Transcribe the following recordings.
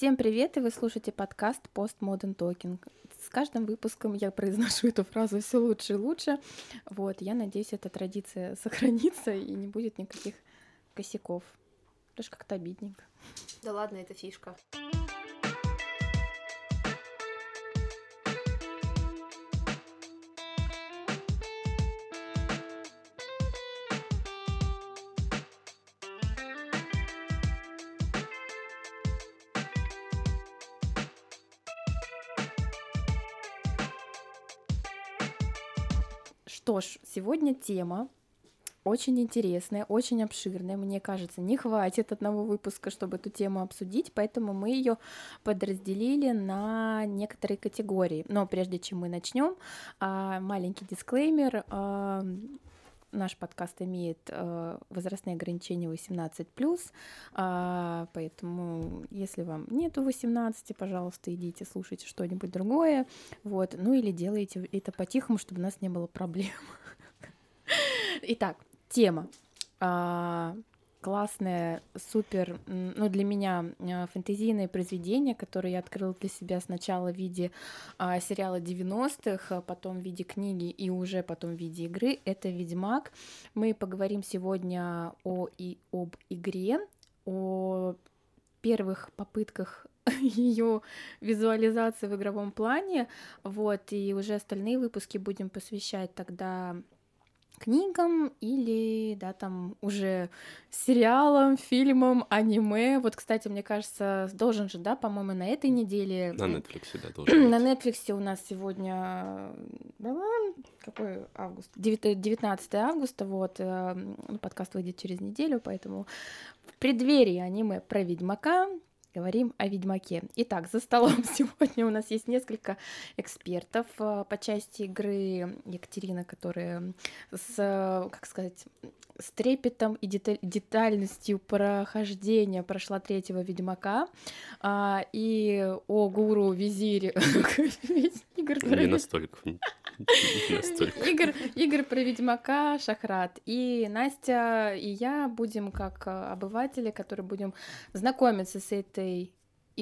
Всем привет, и вы слушаете подкаст Postmodern Talking. С каждым выпуском я произношу эту фразу все лучше и лучше. Вот, я надеюсь, эта традиция сохранится и не будет никаких косяков. Даже как-то обидненько. Да ладно, это фишка. Ж, сегодня тема очень интересная, очень обширная. Мне кажется, не хватит одного выпуска, чтобы эту тему обсудить, поэтому мы ее подразделили на некоторые категории. Но прежде чем мы начнем, а, маленький дисклеймер. А, наш подкаст имеет э, возрастные ограничения 18 э, поэтому если вам нету 18, пожалуйста, идите слушайте что-нибудь другое, вот, ну или делайте это по-тихому, чтобы у нас не было проблем. Итак, тема. А, классное, супер, ну, для меня а, фэнтезийное произведение, которое я открыла для себя сначала в виде а, сериала 90-х, а потом в виде книги и уже потом в виде игры. Это «Ведьмак». Мы поговорим сегодня о и об игре, о первых попытках ее визуализации в игровом плане, вот, и уже остальные выпуски будем посвящать тогда книгам или, да, там уже сериалам, фильмам, аниме. Вот, кстати, мне кажется, должен же, да, по-моему, на этой неделе... На Netflix, да, должен На Netflix у нас сегодня... Какой август? 19 августа, вот. Э, ну, подкаст выйдет через неделю, поэтому в преддверии аниме про Ведьмака Говорим о Ведьмаке. Итак, за столом сегодня у нас есть несколько экспертов э, по части игры Екатерина, которая с, как сказать, с трепетом и деталь, детальностью прохождения прошла третьего Ведьмака, а, и о гуру визире Не настолько. Игр, игр про Ведьмака, Шахрат. И Настя и я будем как обыватели, которые будем знакомиться с этой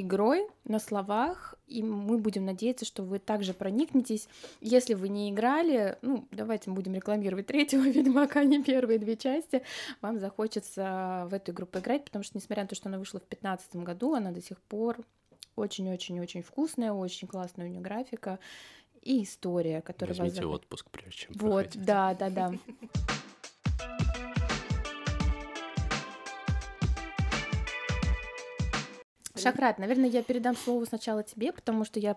игрой на словах, и мы будем надеяться, что вы также проникнетесь. Если вы не играли, ну, давайте мы будем рекламировать третьего Ведьмака, не первые две части, вам захочется в эту игру поиграть, потому что, несмотря на то, что она вышла в 2015 году, она до сих пор очень-очень-очень вкусная, очень классная у нее графика и история, которая Возьмите вас... отпуск, прежде чем Вот, проходить. да, да, да. Шахрат, наверное, я передам слово сначала тебе, потому что я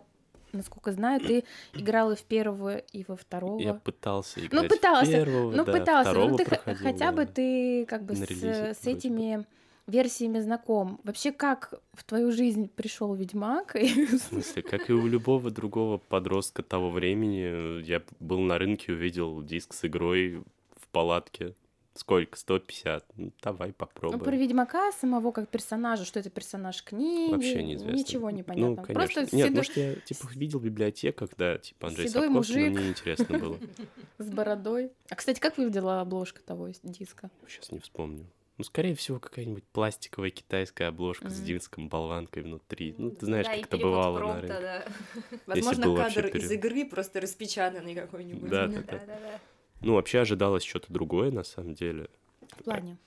насколько знаю, ты играл и в первого, и во второго. Я пытался ну, играть ну, пытался, в первого, ну, да, пытался, ну, ты проходил, хотя да. бы ты как бы с, с этими версиями знаком. Вообще, как в твою жизнь пришел Ведьмак? В смысле, как и у любого другого подростка того времени, я был на рынке, увидел диск с игрой в палатке. Сколько? 150? Ну, давай попробуем. Ну, про Ведьмака самого как персонажа, что это персонаж книги, Вообще неизвестно. ничего не понятно. Ну, конечно. Просто Нет, седой... может, я типа видел в библиотеках, да, типа Андрей Седой Сапковский, мужик. но мне интересно было. С бородой. А, кстати, как выглядела обложка того диска? Сейчас не вспомню. Ну, скорее всего, какая-нибудь пластиковая китайская обложка mm-hmm. с диском болванкой внутри. Ну, ты знаешь, да, как это бывало промпта, на рынке. Да. Возможно, кадр из игры просто распечатанный какой-нибудь. Да, да, да. Ну, вообще ожидалось что-то другое, на самом деле. В плане?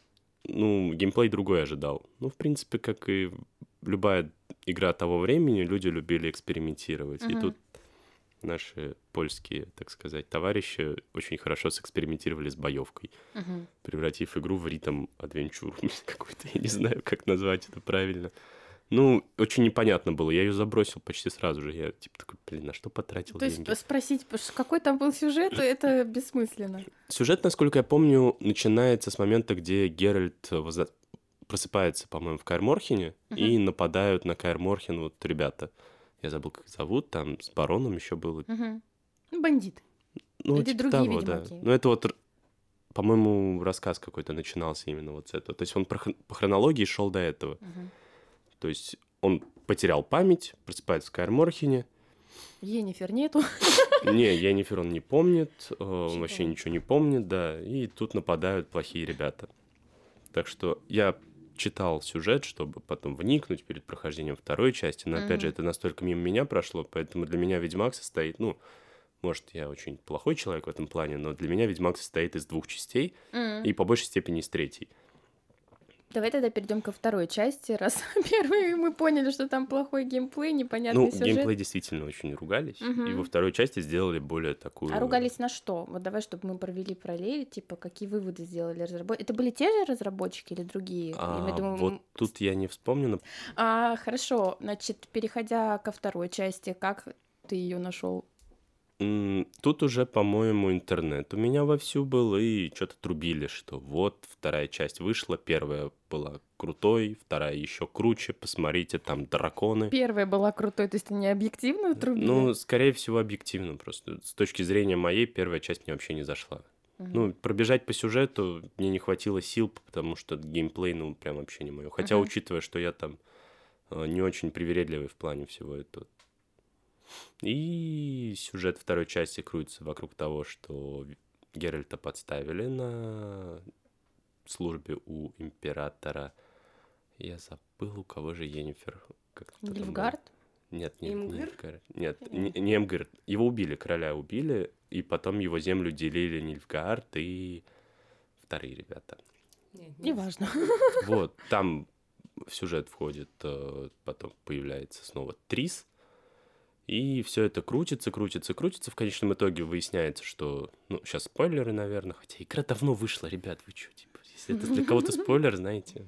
Ну, геймплей другой ожидал. Ну, в принципе, как и любая игра того времени, люди любили экспериментировать. Mm-hmm. И тут наши польские, так сказать, товарищи очень хорошо сэкспериментировали с боевкой, uh-huh. превратив игру в ритм адвенчур какой-то, я не знаю, как назвать это правильно. Ну, очень непонятно было. Я ее забросил почти сразу же. Я типа такой, блин, на что потратил То деньги? есть спросить, какой там был сюжет, это бессмысленно. Сюжет, насколько я помню, начинается с момента, где Геральт возда... просыпается, по-моему, в Каэр-Морхене, uh-huh. и нападают на Каэр-Морхен вот ребята я забыл, как зовут, там с бароном еще было. Угу. Бандит. Ну, Или типа другие того, ведьмаки. да. Ну, это вот, по-моему, рассказ какой-то начинался именно вот с этого. То есть он по хронологии шел до этого. Угу. То есть он потерял память, просыпается в Каэр-Морхене. Енифер нету. Не, Енифер он не помнит, он вообще ничего не помнит, да. И тут нападают плохие ребята. Так что я читал сюжет, чтобы потом вникнуть перед прохождением второй части. Но, опять же, это настолько мимо меня прошло, поэтому для меня Ведьмак состоит, ну, может, я очень плохой человек в этом плане, но для меня Ведьмак состоит из двух частей mm-hmm. и по большей степени из третьей. Давай тогда перейдем ко второй части, раз первый мы поняли, что там плохой геймплей, непонятный ну, сюжет. геймплей действительно очень ругались, угу. и во второй части сделали более такую... А ругались на что? Вот давай, чтобы мы провели параллели, типа, какие выводы сделали разработчики. Это были те же разработчики или другие? А, я думаю, вот тут я не вспомню. А, хорошо, значит, переходя ко второй части, как ты ее нашел? Тут уже, по-моему, интернет у меня вовсю был, и что-то трубили, что вот вторая часть вышла, первая была крутой, вторая еще круче, посмотрите, там драконы. Первая была крутой, то есть они объективно трубили? Ну, скорее всего, объективно просто. С точки зрения моей, первая часть мне вообще не зашла. Ну, пробежать по сюжету мне не хватило сил, потому что геймплей, ну, прям вообще не мое. Хотя, угу. учитывая, что я там э, не очень привередливый в плане всего этого, и сюжет второй части крутится вокруг того, что Геральта подставили на службе у императора. Я забыл, у кого же Йеннифер. Как Нильфгард? Нет, нет, Имгир? Нет, не, не Эмгир. Его убили, короля убили, и потом его землю делили Нильфгард и вторые ребята. Неважно. Вот, там в сюжет входит, э, потом появляется снова Трис, и все это крутится, крутится, крутится. В конечном итоге выясняется, что... Ну, сейчас спойлеры, наверное. Хотя игра давно вышла, ребят, вы что, типа, если это для кого-то спойлер, знаете.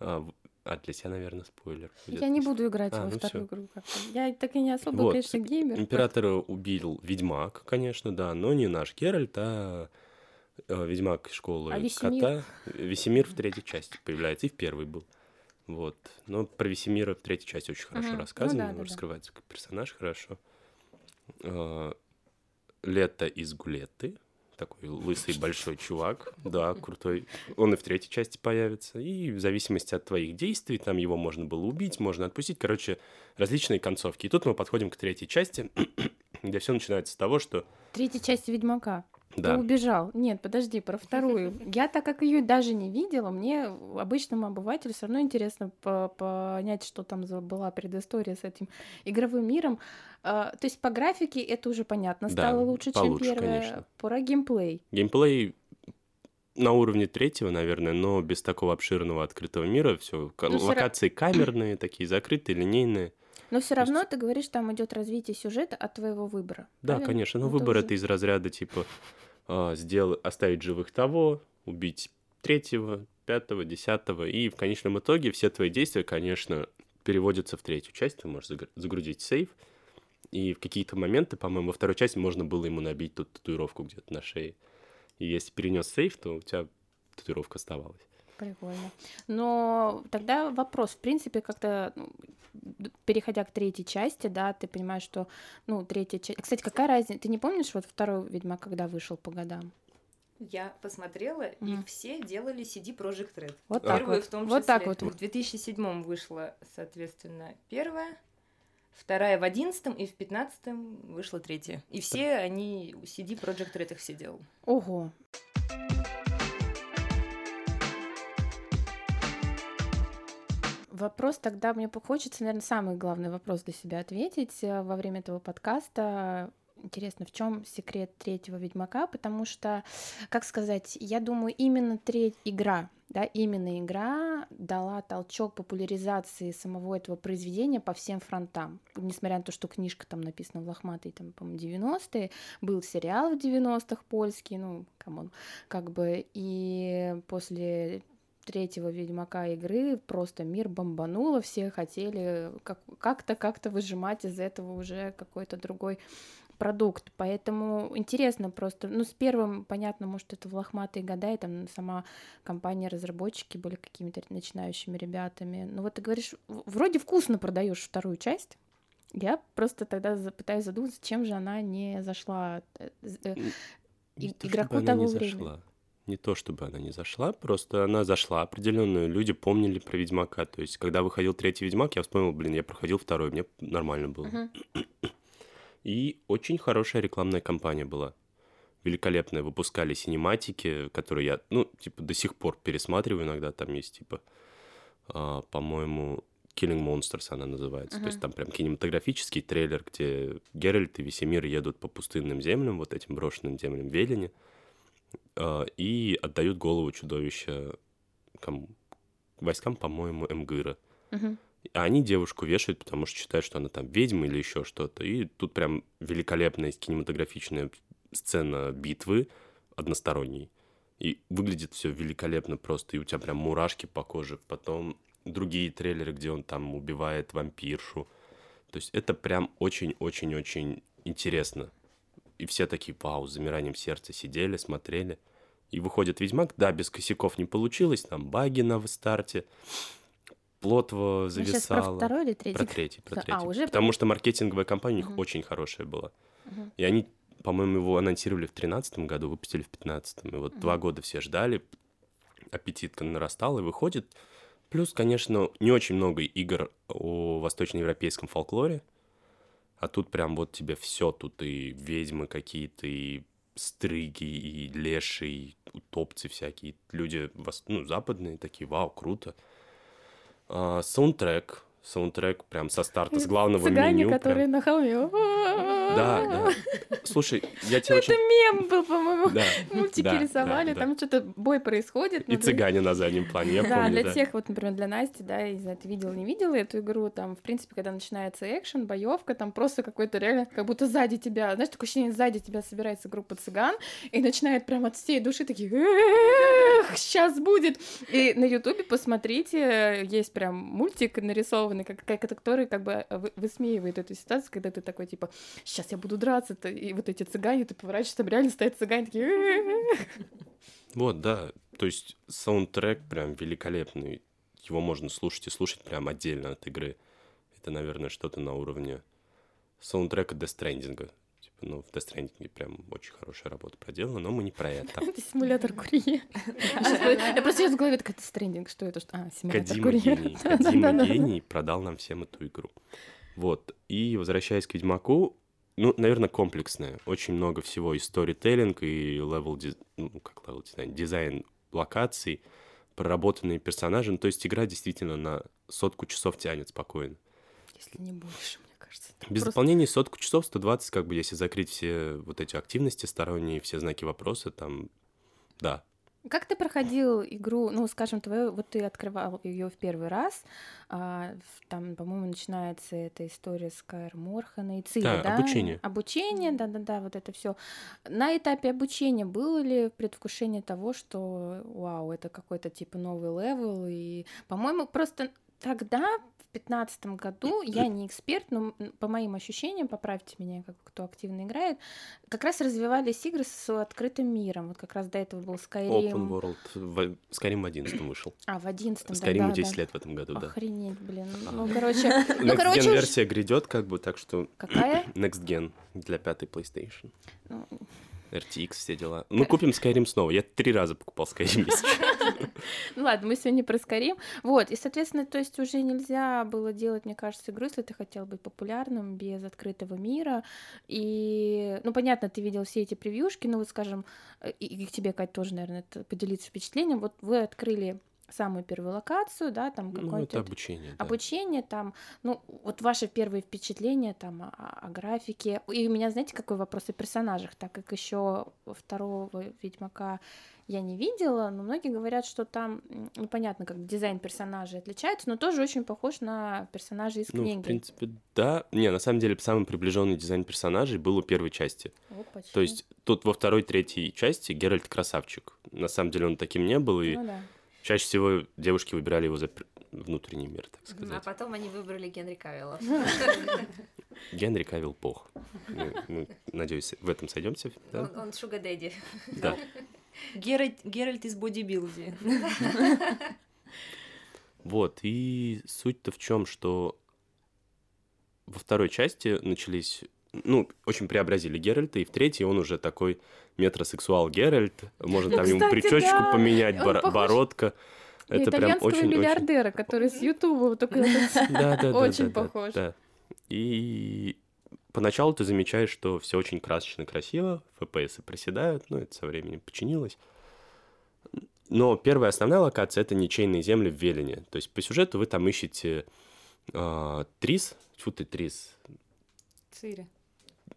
А, а для тебя, наверное, спойлер. Я не буду играть а, во ну вторую всё. игру. Я так и не особо, вот. конечно, геймер. Императора убил Ведьмак, конечно, да, но не наш Геральт, а э, Ведьмак школы а Весемир? кота. Весемир в третьей части появляется, и в первой был. Вот. Но про Весемира в третьей части очень хорошо угу. рассказано, ну, да, раскрывается да. как персонаж хорошо. А, Лето из Гулеты. Такой лысый большой чувак. Да, крутой. Он и в третьей части появится. И в зависимости от твоих действий, там его можно было убить, можно отпустить. Короче, различные концовки. И тут мы подходим к третьей части, где все начинается с того, что... Третья часть Ведьмака. Да. Ты убежал. Нет, подожди, про вторую. Я так как ее даже не видела, мне обычному обывателю все равно интересно понять, что там была предыстория с этим игровым миром. А, то есть по графике это уже понятно, стало да, лучше, получше, чем первое. Конечно. Про геймплей. Геймплей на уровне третьего, наверное, но без такого обширного открытого мира. Все ну, локации все... камерные, такие закрытые, линейные. Но все равно есть... ты говоришь, там идет развитие сюжета от твоего выбора. Да, правильно? конечно. Но ну, выбор это, уже... из разряда типа сделать, оставить живых того, убить третьего, пятого, десятого. И в конечном итоге все твои действия, конечно, переводятся в третью часть. Ты можешь загрузить сейв. И в какие-то моменты, по-моему, во второй части можно было ему набить тут татуировку где-то на шее. И если перенес сейв, то у тебя татуировка оставалась. Прикольно. Но тогда вопрос, в принципе, как-то ну, переходя к третьей части, да, ты понимаешь, что, ну, третья часть... Кстати, какая разница? Ты не помнишь вот второй Ведьмак, когда вышел по годам? Я посмотрела, mm. и все делали CD Project Red. Вот так Первую вот. в том числе. Вот так вот. В 2007 вышла, соответственно, первая, вторая в одиннадцатом, и в пятнадцатом вышла третья. И все они, CD Project Red их все делал. Ого. Вопрос тогда мне хочется, наверное, самый главный вопрос для себя ответить э, во время этого подкаста. Интересно, в чем секрет третьего Ведьмака? Потому что, как сказать, я думаю, именно треть игра, да, именно игра дала толчок популяризации самого этого произведения по всем фронтам. Несмотря на то, что книжка там написана в лохматой, там, по-моему, 90-е, был сериал в 90-х польский, ну, come on, как бы, и после третьего Ведьмака игры просто мир бомбануло, все хотели как- как-то как-то выжимать из этого уже какой-то другой продукт, поэтому интересно просто, ну, с первым, понятно, может, это в лохматые года, и там сама компания-разработчики были какими-то начинающими ребятами, ну, вот ты говоришь, вроде вкусно продаешь вторую часть, я просто тогда пытаюсь задуматься, чем же она не зашла э, э, игроку того времени. Зашла не то чтобы она не зашла, просто она зашла. Определенные люди помнили про Ведьмака. То есть, когда выходил третий Ведьмак, я вспомнил, блин, я проходил второй, мне нормально было. Uh-huh. И очень хорошая рекламная кампания была. Великолепная. Выпускали синематики, которые я, ну, типа, до сих пор пересматриваю иногда. Там есть, типа, а, по-моему, Killing Monsters она называется. То есть там прям кинематографический трейлер, где Геральт и Весемир едут по пустынным землям, вот этим брошенным землям Велени, а, и отдают голову чудовища кому? войскам, по-моему, Эмгыра. А они девушку вешают, потому что считают, что она там ведьма или еще что-то. И тут прям великолепная кинематографичная сцена битвы односторонней. И выглядит все великолепно просто, и у тебя прям мурашки по коже. Потом другие трейлеры, где он там убивает вампиршу. То есть это прям очень-очень-очень интересно. И все такие, вау, с замиранием сердца сидели, смотрели. И выходит Ведьмак, да, без косяков не получилось, там баги на старте, плотво зависало. про второй или третий? Про третий, про А, третий. уже Потому что маркетинговая кампания у них Мгм. очень хорошая была. Мгм. И они, по-моему, его анонсировали в 2013 году, выпустили в 2015. И вот Мгм. два года все ждали, аппетит нарастал и выходит. Плюс, конечно, не очень много игр о восточноевропейском фолклоре. А тут прям вот тебе все, тут и ведьмы какие-то, и стрыги, и леши, и утопцы всякие. Люди ну, западные такие, вау, круто. А, саундтрек. Саундтрек прям со старта, с главного Цыгане, меню. прям. которые на холме. Да, да. Слушай, я тебе Это очень... мем был, по-моему. Да, Мультики да, рисовали, да, да. там что-то бой происходит. И цыгане на заднем плане, я да, помню, для да. тех, вот, например, для Насти, да, я не знаю, ты видела, не видела эту игру, там, в принципе, когда начинается экшен, боевка, там просто какой-то реально, как будто сзади тебя, знаешь, такое ощущение, сзади тебя собирается группа цыган, и начинает прям от всей души такие, сейчас будет. И на Ютубе посмотрите, есть прям мультик нарисованный, как, как, который как бы вы- высмеивает эту ситуацию, когда ты такой, типа, сейчас я буду драться, и вот эти цыгане, ты поворачиваешься, там реально стоят цыгане такие, Вот, да. То есть саундтрек прям великолепный. Его можно слушать и слушать прям отдельно от игры. Это, наверное, что-то на уровне саундтрека Death Stranding. Типа, ну, в Death Stranding прям очень хорошая работа проделана, но мы не про это. Это симулятор курьера. Я просто сейчас в голове такая, это трендинг, что это? Что- А, симулятор курьера. Кадима гений продал нам всем эту игру. Вот. И возвращаясь к Ведьмаку, ну, наверное, комплексная. Очень много всего и сторителлинг, и level, ну, как level design, дизайн локаций, проработанные персонажи. Ну, то есть игра действительно на сотку часов тянет спокойно. Если не больше, мне кажется. Без просто- дополнений сотку часов, 120, как бы, если закрыть все вот эти активности сторонние, все знаки вопроса, там, да, Как ты проходил игру, ну, скажем, твою, вот ты открывал ее в первый раз, а, там, по-моему, начинается эта история с Каэр Морхана и Цири, Да, да? обучение. Обучение, да-да-да, вот это все. На этапе обучения было ли предвкушение того, что, вау, это какой-то типа новый level, и, по-моему, просто тогда, в пятнадцатом году, я не эксперт, но по моим ощущениям, поправьте меня, как кто активно играет, как раз развивались игры с открытым миром. Вот как раз до этого был Skyrim. Open World, в- Skyrim в 11 вышел. А, в одиннадцатом, да, Skyrim да, 10 да. лет в этом году, да. Охренеть, блин. А. Ну, короче, ну, Next короче, версия грядет, как бы, так что какая? Next Gen для пятой PlayStation. Ну, RTX, все дела. Мы купим Skyrim снова. Я три раза покупал Skyrim. если. Ну ладно, мы сегодня про Skyrim. Вот, и, соответственно, то есть уже нельзя было делать, мне кажется, игру, если ты хотел быть популярным без открытого мира. И, ну, понятно, ты видел все эти превьюшки, ну, вот, скажем, и, к тебе, Кать, тоже, наверное, поделиться впечатлением. Вот вы открыли самую первую локацию, да, там Ну, какой-то... это обучение. да. Обучение там, ну, вот ваши первые впечатления там о, о графике. И у меня, знаете, какой вопрос о персонажах, так как еще второго Ведьмака я не видела, но многие говорят, что там м, непонятно, как дизайн персонажей отличается, но тоже очень похож на персонажей из Ну, книги. в принципе, да. Не, на самом деле, самый приближенный дизайн персонажей был у первой части. Опачки. То есть тут во второй, третьей части Геральт красавчик. На самом деле он таким не был, и Ну да. чаще всего девушки выбирали его за внутренний мир, так А сказать. потом они выбрали Генри Кавилла. Генри Кавилл бог. Мы- мы, надеюсь, в этом сойдемся. Да? Он, он Шуга Дэдди. Да. Геральт, Геральт из бодибилди. Вот, и суть-то в чем, что во второй части начались, ну, очень преобразили Геральта, и в третьей он уже такой метросексуал Геральт, можно Ну, там ему кстати, причёсочку да, поменять, он бар- похож бородка. На Это прям очень-очень... миллиардера, который с Ютуба только Очень похож. И поначалу ты замечаешь, что все очень красочно, красиво, FPS проседают, но это со временем починилось. Но первая основная локация — это ничейные земли в Велине. То есть по сюжету вы там ищете э, Трис, тьфу ты, Трис, Цири.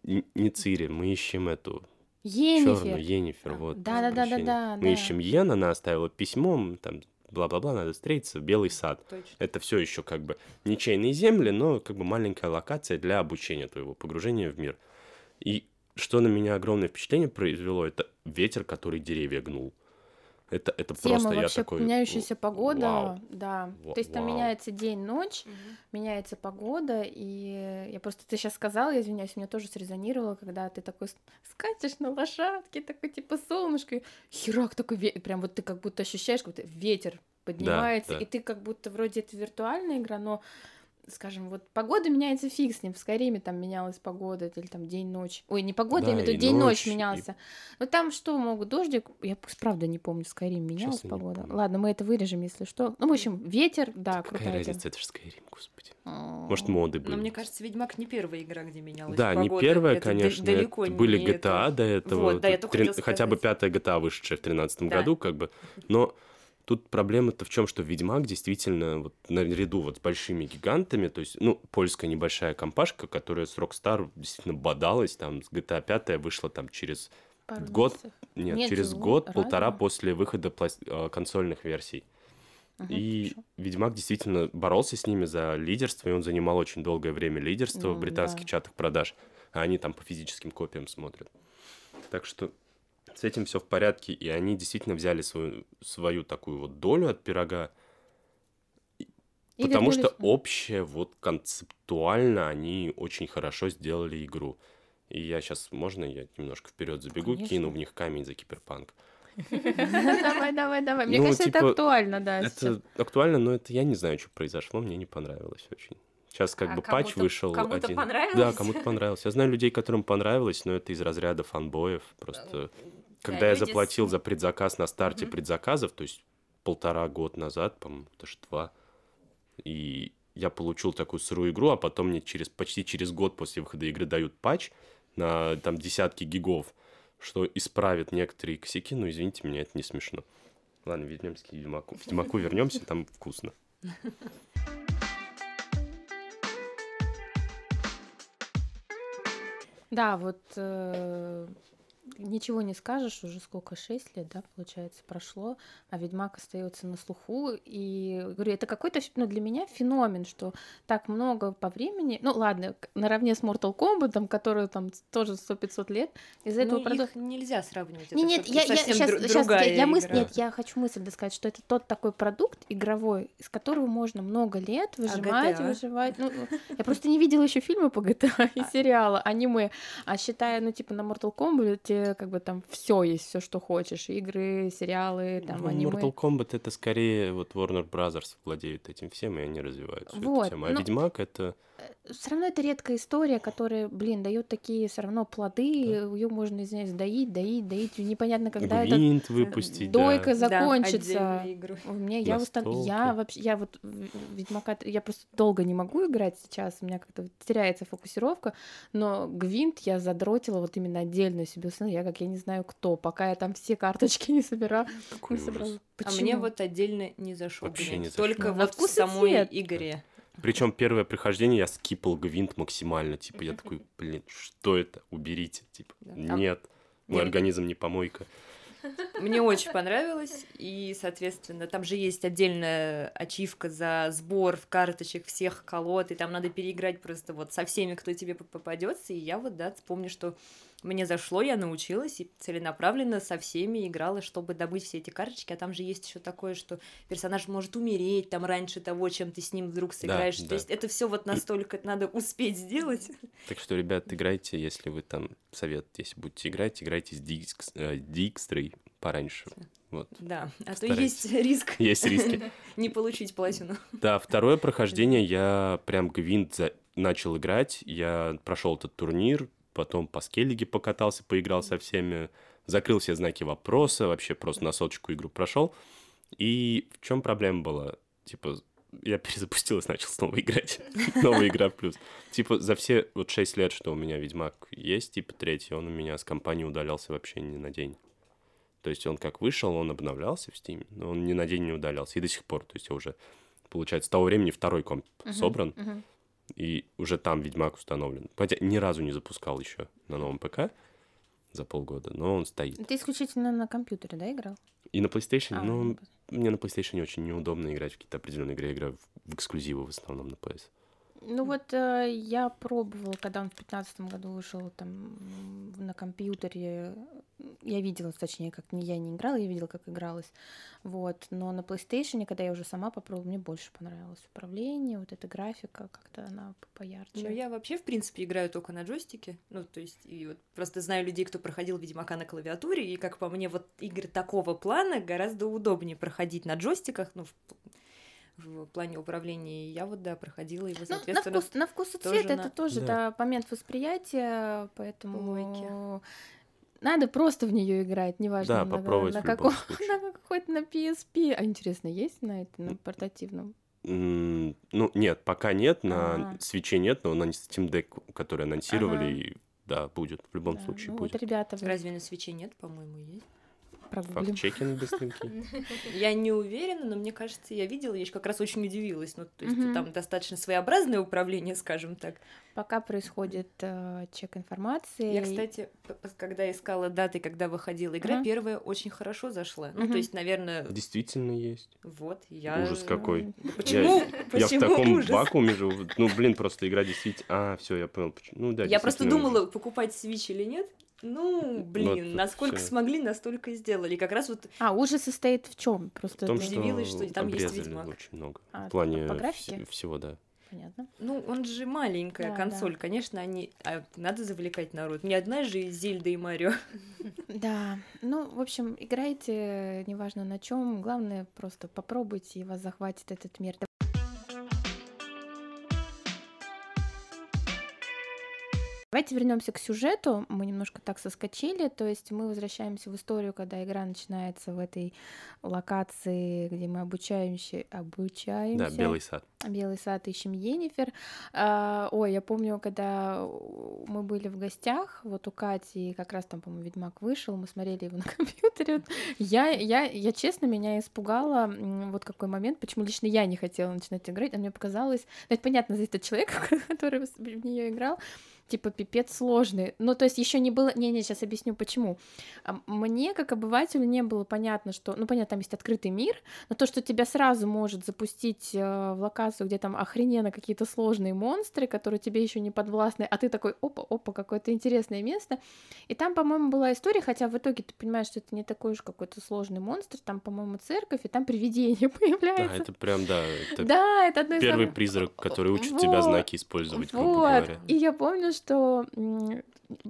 Н- не Цири, мы ищем эту Енифер. черную Енифер, вот. Да, да, да, да, прощения. да. Мы да. ищем Йен, она оставила письмо, там, бла-бла-бла, надо встретиться, Белый сад. Точно. Это все еще как бы ничейные земли, но как бы маленькая локация для обучения твоего, погружения в мир. И что на меня огромное впечатление произвело, это ветер, который деревья гнул. Это, это Тема просто я вообще такой... меняющаяся погода, вау. да. Ва- То есть там вау. меняется день-ночь, меняется погода, и я просто, ты сейчас сказала, я извиняюсь, мне тоже срезонировало, когда ты такой с- скачешь на лошадке, такой типа солнышко, и херак такой, ве- прям вот ты как будто ощущаешь, как будто ветер поднимается, да. и ты как будто вроде это виртуальная игра, но скажем, вот погода меняется фиг с ним. В Скайриме там менялась погода, или там день-ночь. Ой, не погода, Да, я имею в виду день-ночь ночь, и- менялся. Ну там что, могут дождик? Я правда не помню, в Скайриме менялась не погода. Ладно, мы это вырежем, если что. Ну, в общем, ветер, да, Какая крутая разница, это же Skyrim, господи. Может, моды были. Но мне кажется, Ведьмак не первая игра, где менялась Да, не погода. первая, Это да- конечно. далеко это не были GTA это. до этого. Вот, да, я только трин- Хотя бы пятая GTA, вышедшая в тринадцатом Да. году, как бы. Но тут проблема-то в чем, что Ведьмак действительно вот наряду вот с большими гигантами, то есть, ну, польская небольшая компашка, которая с Rockstar действительно бодалась, там, с GTA 5 вышла там через Пару год, месяцев. нет, Нет, через ну, год, разные. полтора после выхода плас- э, консольных версий. Мгм, И хорошо. Ведьмак действительно боролся с ними за лидерство, и он занимал очень долгое время лидерство в Ну, британских да. чатах продаж, а они там по физическим копиям смотрят. Так что с этим все в порядке, и они действительно взяли свою, свою такую вот долю от пирога, И потому что общее, вот концептуально они очень хорошо сделали игру. И я сейчас, можно я немножко вперед забегу, Конечно. кину в них камень за киберпанк? Давай, давай, давай. Мне Ну, кажется, это типа, актуально, да. Это актуально, но это я не знаю, что произошло, мне не понравилось очень. Сейчас как А бы патч вышел кому-то один. понравилось? Да, кому-то понравилось. Я знаю людей, которым понравилось, но это из разряда фанбоев. Просто когда я с- заплатил за предзаказ на старте предзаказов, то есть полтора года назад, по-моему, даже два, и я получил такую сырую игру, а потом мне через почти через год после выхода игры дают патч на там десятки гигов, что исправит некоторые косяки, но извините меня, это не смешно. Ладно, вернемся к Ведьмаку. К Ведьмаку вернемся, там вкусно. Да, вот э, ничего не скажешь, уже сколько, шесть лет, да, получается, прошло, а Ведьмак остается на слуху. И говорю, это какой-то, ну, для меня феномен, что так много по времени, ну, ладно, наравне с Mortal Kombat, там, который там тоже 100-500 лет, из-за этого Ну, продукт... их нельзя сравнивать. Не, нет, я, я, сейчас, дру- сейчас я, я мысль, нет, я хочу мысль досказать, что это тот такой продукт игровой, из которого можно много лет выжимать, GTA? выживать. Ну, я просто не видела еще фильмы по GTA и сериала, аниме. А считая, ну, типа, на Mortal Kombat, как бы там все есть, все, что хочешь. Игры, сериалы, там, Ну, аниме. Mortal Kombat это скорее вот Warner Brothers владеют этим всем, и они развивают всю Вот, эту тему. А ну, Ведьмак это Все равно это редкая история, которая, блин, дает такие все равно плоды. Ее можно, извиняюсь, доить, доить, доить. Непонятно, когда это Гвинт выпустить, да. дойка Да, закончится. игры. У меня я устан... я вообще я вот Ведьмака я просто долго не могу играть сейчас, у меня как-то теряется фокусировка, но Гвинт я задротила вот именно отдельно себе я как я не знаю кто, пока я там все карточки не собирала. Какой не ужас. собрала. А мне вот отдельно не зашел. Вообще не Только зашло. Вот в самой цвет. игре. Причем первое прихождение я скипал Гвинт максимально. Типа я такой, блин, что это? Уберите. Типа, Да. А нет, мой организм не помойка. Мне очень понравилось, и, соответственно, там же есть отдельная ачивка за сбор в карточек всех колод, и там надо переиграть просто вот со всеми, кто тебе попадется. И я вот, да, помню, что мне зашло, я научилась и целенаправленно со всеми играла, чтобы добыть все эти карточки. А там же есть еще такое, что персонаж может умереть там раньше того, чем ты с ним вдруг сыграешь. да. То есть это все вот настолько надо успеть сделать. Так что, ребят, играйте, если вы там, совет, если будете играть, играйте с Дикс, э, Дикстрой пораньше. Вот. Да, а то Старайтесь. есть риск Есть риски. не получить платину. Да, второе прохождение я прям Гвинт начал играть. Я прошел этот турнир, потом по скеллиге покатался, поиграл со всеми, закрыл все знаки вопроса, вообще просто на соточку игру прошел. И в чем проблема была? Типа, я перезапустил и начал снова играть. Новая игра в плюс. Типа, за все вот 6 лет, что у меня Ведьмак есть, типа, третий, он у меня с компании удалялся вообще не на день. То есть он как вышел, он обновлялся в Steam, но он ни на день не удалялся. И до сих пор, то есть уже, получается, с того времени второй комп Мгм, собран, мгм. И уже там Ведьмак установлен. Хотя ни разу не запускал еще на новом ПК за полгода, но он стоит. Ты исключительно на компьютере, да, играл? И на PlayStation, А, ну, ну, мне на PlayStation очень неудобно играть в какие-то определенные игры. Я играю в, в эксклюзивы в основном на PS. Ну вот э, я пробовал, когда он в пятнадцатом году вышел там на компьютере, я видела, точнее, как не я не играла, я видела, как игралась, вот. Но на PlayStation, когда я уже сама попробовала, мне больше понравилось управление, вот эта графика, как-то она поярче. Ну, я вообще, в принципе, играю только на джойстике. Ну, то есть, и вот просто знаю людей, кто проходил Ведьмака на клавиатуре, и, как по мне, вот игры такого плана гораздо удобнее проходить на джойстиках, ну, в, в плане управления. И я вот, да, проходила его, Ну, на соответственно... вкус, на вкус и цвет на- это тоже Да. да, момент восприятия, поэтому Помойки. надо просто в нее играть, неважно Да, на, попробовать на любом каком, на какой-то на PSP. А интересно, есть на это на портативном? Ну, нет, пока нет, на Ага. свече нет, но на Steam Deck, который анонсировали, Ага. и, да, будет, в любом Да, случае ну будет. вот ребята, вы Разве на свече нет? По-моему, есть. Прогуглим. Факт-чекинг быстренький. Я не уверена, но мне кажется, я видела, я как раз очень удивилась. Ну, то есть там достаточно своеобразное управление, скажем так. Пока происходит э, чек информации. Я, кстати, когда искала даты, когда выходила игра, первая очень хорошо зашла. Ну, то есть, наверное, Действительно есть. вот, я... Ужас какой. Почему? Я в таком вакууме живу. Ну, блин, просто игра действительно... А, все, я понял. почему. Ну, да, Я просто думала, покупать Switch или нет. Ну, блин, Вот насколько всё. смогли, настолько и сделали. Как раз вот А, ужас состоит в чем? Просто В том, что удивилась, что там есть Ведьмак. очень много. А, В плане по вс- графике? всего, да. понятно. Ну, он же маленькая Да, консоль, конечно, они... а надо завлекать народ. Не одна же Зельда и Марио. Да, ну, в общем, играйте, неважно на чем, главное просто попробуйте, и вас захватит этот мир. Давайте вернемся к сюжету. Мы немножко так соскочили. То есть мы возвращаемся в историю, когда игра начинается в этой локации, где мы обучаемся. обучаемся. Да, Белый сад. Белый сад ищем Енифер. А, ой, я помню, когда мы были в гостях, вот у Кати, как раз там, по-моему, Ведьмак вышел, мы смотрели его на компьютере. Я, я, я честно, меня испугала вот какой момент, почему лично я не хотела начинать играть, а мне показалось, ну, это понятно, зависит от человека, который в нее играл, типа пипец сложный. Ну, то есть еще не было... Не-не, сейчас объясню, почему. Мне, как обывателю, не было понятно, что... Ну, понятно, там есть открытый мир, но то, что тебя сразу может запустить э, в локацию, где там охрененно какие-то сложные монстры, которые тебе еще не подвластны, а ты такой, опа, опа, какое-то интересное место. И там, по-моему, была история, хотя в итоге ты понимаешь, что это не такой уж какой-то сложный монстр, там, по-моему, церковь, и там привидение Да, появляется. это прям, да, это Да, это одно из первый самых- призрак, который учит тебя Вот. знаки использовать, грубо Вот. говоря. И я помню, что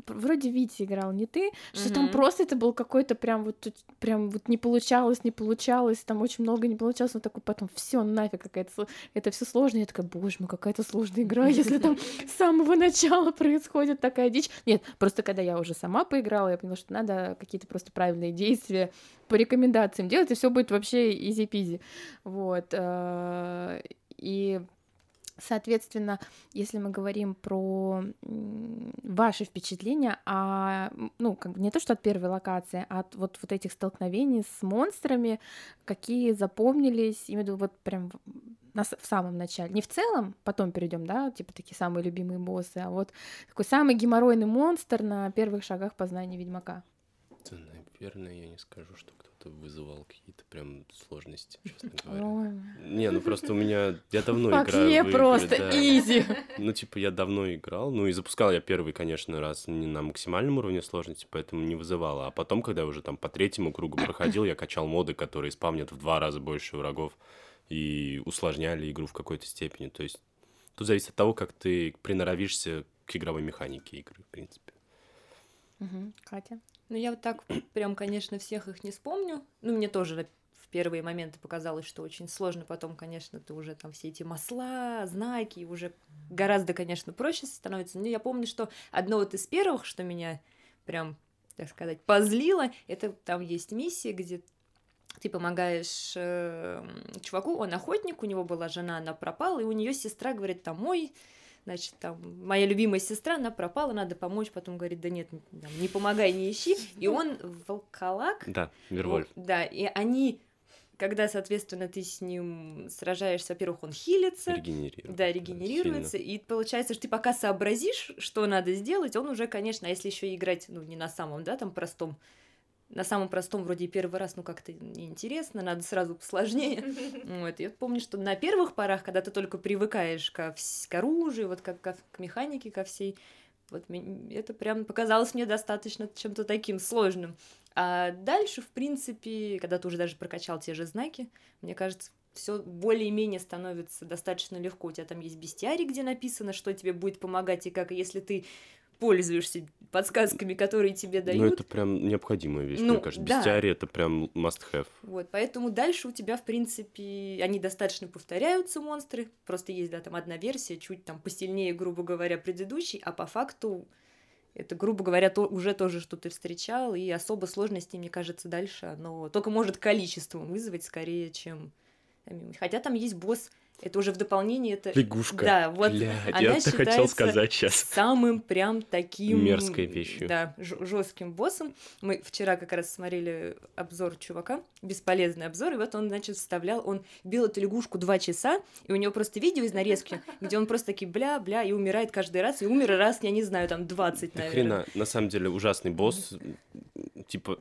вроде Витя играл, не ты, что там Мгм. просто это был какой-то прям вот тут- прям вот не получалось, не получалось, там очень много не получалось, он такой потом все нафиг какая-то это все сложно, я такая, боже мой, какая-то сложная игра, если там с самого начала происходит такая дичь. Нет, просто когда я уже сама поиграла, я поняла, что надо какие-то просто правильные действия по рекомендациям делать, и все будет вообще изи-пизи. Вот. э, И Соответственно, если мы говорим про ваши впечатления, а ну как бы не то что от первой локации, а от вот вот этих столкновений с монстрами, какие запомнились, виду вот прям на в самом начале, не в целом, потом перейдем, да, типа такие самые любимые боссы, а вот такой самый геморройный монстр на первых шагах познания Ведьмака. Да, наверное, я не скажу, что кто-то вызывал какие-то прям сложности, честно говоря. Ой, Не, ну просто у меня... Я давно играю Вообще в игры, просто да. изи. Ну, типа, я давно играл, ну и запускал я первый, конечно, раз не на максимальном уровне сложности, поэтому не вызывало. А потом, когда я уже там по третьему кругу проходил, я качал моды, которые спавнят в два раза больше врагов и усложняли игру в какой-то степени. То есть тут зависит от того, как ты приноровишься к игровой механике игры, в принципе. Мгм. Катя. Ну, я вот так прям, конечно, всех их не вспомню. Ну, мне тоже в первые моменты показалось, что очень сложно. Потом, конечно, ты уже там все эти масла, знаки, уже гораздо, конечно, проще становится. Но я помню, что одно вот из первых, что меня прям, так сказать, позлило, это там есть миссия, где ты помогаешь э, чуваку, он охотник, у него была жена, она пропала, и у нее сестра говорит, там, мой значит, там, моя любимая сестра, она пропала, надо помочь, потом говорит, да нет, там, не помогай, не ищи, и он волколак. Да, Вервольф. Да, и они, когда, соответственно, ты с ним сражаешься, во-первых, он хилится, Регенерирует. да, регенерируется, и получается, что ты пока сообразишь, что надо сделать, он уже, конечно, а если еще играть, ну, не на самом, да, там, простом на самом простом вроде первый раз, ну как-то неинтересно, надо сразу посложнее. Вот. Я помню, что на первых порах, когда ты только привыкаешь ко к оружию, вот как, к механике, ко всей, вот это прям показалось мне достаточно чем-то таким сложным. А дальше, в принципе, когда ты уже даже прокачал те же знаки, мне кажется, все более-менее становится достаточно легко. У тебя там есть бестиарий, где написано, что тебе будет помогать, и как, если ты пользуешься подсказками, которые тебе дают. Ну, это прям необходимая вещь, Ну, мне кажется. да. Бестиарий — это прям must-have. Вот, поэтому дальше у тебя, в принципе, они достаточно повторяются, монстры. Просто есть, да, там одна версия, чуть там посильнее, грубо говоря, предыдущей, а по факту это, грубо говоря, то, уже тоже, что ты встречал, и особо сложности, мне кажется, дальше оно только может количеством вызвать скорее, чем... Хотя там есть босс, это уже в дополнение, это... Лягушка. Да, вот Блядь, она я это хотел сказать сейчас. самым прям таким... Мерзкой вещью. Да, жестким боссом. Мы вчера как раз смотрели обзор чувака, бесполезный обзор, и вот он, значит, вставлял, он бил эту лягушку два часа, и у него просто видео из нарезки, где он просто таки бля-бля и умирает каждый раз, и умер раз, я не знаю, там 20, Да наверное. хрена, на самом деле ужасный босс, типа,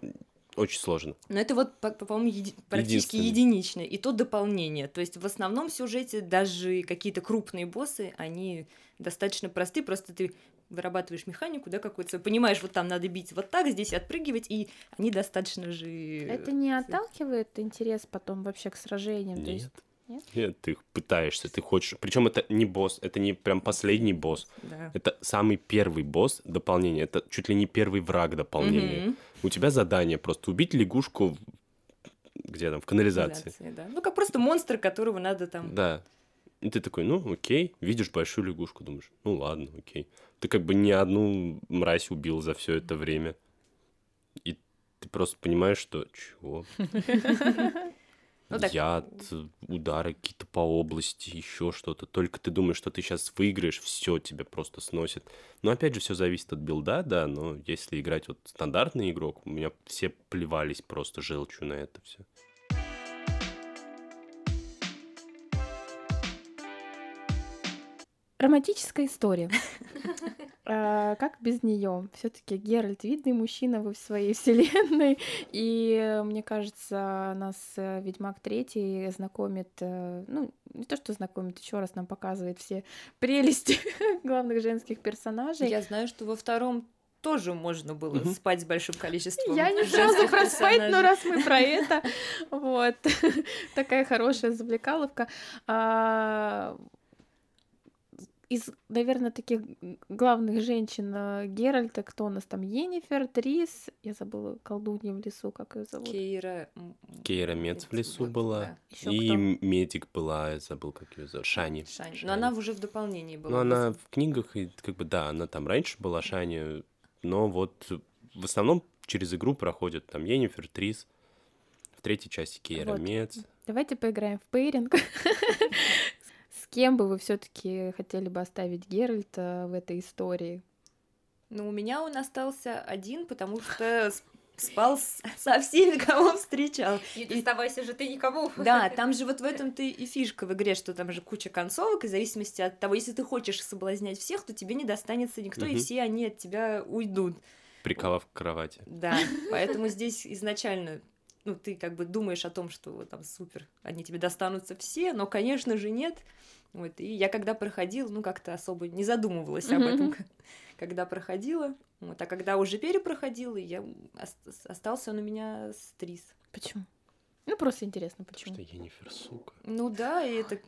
очень сложно. Но это вот, по- по-моему, еди- практически единичное. И то дополнение. То есть в основном сюжете даже какие-то крупные боссы, они достаточно просты. Просто ты вырабатываешь механику, да, какую-то, понимаешь, вот там надо бить вот так, здесь отпрыгивать, и они достаточно же... Это не отталкивает интерес потом вообще к сражениям? То есть Нет. Нет? Ты пытаешься, ты хочешь. Причем это не босс, это не прям последний босс. Да. Это самый первый босс дополнения. Это чуть ли не первый враг дополнения. Мгм. У тебя задание просто убить лягушку где там, в канализации. Канализация, да. Ну, как просто монстр, которого надо там... Да. И ты такой, ну, окей, видишь большую лягушку, думаешь, ну ладно, окей. Ты как бы ни одну мразь убил за все это время. И ты просто понимаешь, что чего? Ну, так- Яд, удары какие-то по области, еще что-то. Только ты думаешь, что ты сейчас выиграешь, все тебя просто сносит. Но опять же, все зависит от билда, да, но если играть вот стандартный игрок, у меня все плевались просто желчью на это все. Романтическая история. А, Как без нее? Все-таки Геральт видный мужчина в своей вселенной, и мне кажется, нас э, Ведьмак Третий знакомит, э, ну не то что знакомит, еще раз нам показывает все прелести главных женских персонажей. Я знаю, что во втором тоже можно было Мгм. спать с большим количеством Я не сразу про спать, но раз мы про это, вот такая хорошая завлекаловка. Из, наверное, таких главных женщин э, Геральта, кто у нас там? Енифер, Трис, я забыла колдунья в лесу, как ее зовут. Кейра... Кейра Мец в лесу вот, была. да. Ещё И кто? медик была, я забыл, как ее зовут. Шани. Шань. Шани. Но она уже в дополнении была. Ну, она в книгах, и как бы, да, она там раньше была Шани, но вот в основном через игру проходят там Енифер, Трис, в третьей части Кейра Вот. Мец. Давайте поиграем в пейринг. С кем бы вы все-таки хотели бы оставить Геральта в этой истории? Ну, у меня он остался один, потому что спал с- со всеми, кого встречал. И доставайся же ты никому. Да, там же вот в этом-то и фишка в игре, что там же куча концовок, и в зависимости от того, если ты хочешь соблазнять всех, то тебе не достанется никто, и Мгм. все они от тебя уйдут. Приковав к кровати. Да, поэтому здесь изначально, ну, ты как бы думаешь о том, что вот там супер, они тебе достанутся все, но, конечно же, нет. Вот, и я когда проходила, ну, как-то особо не задумывалась об этом, когда проходила. Вот, а когда уже перепроходила, я ост- остался он у меня с Трис. Почему? Ну, просто интересно, почему. Что Енифер, сука. Ну да, и это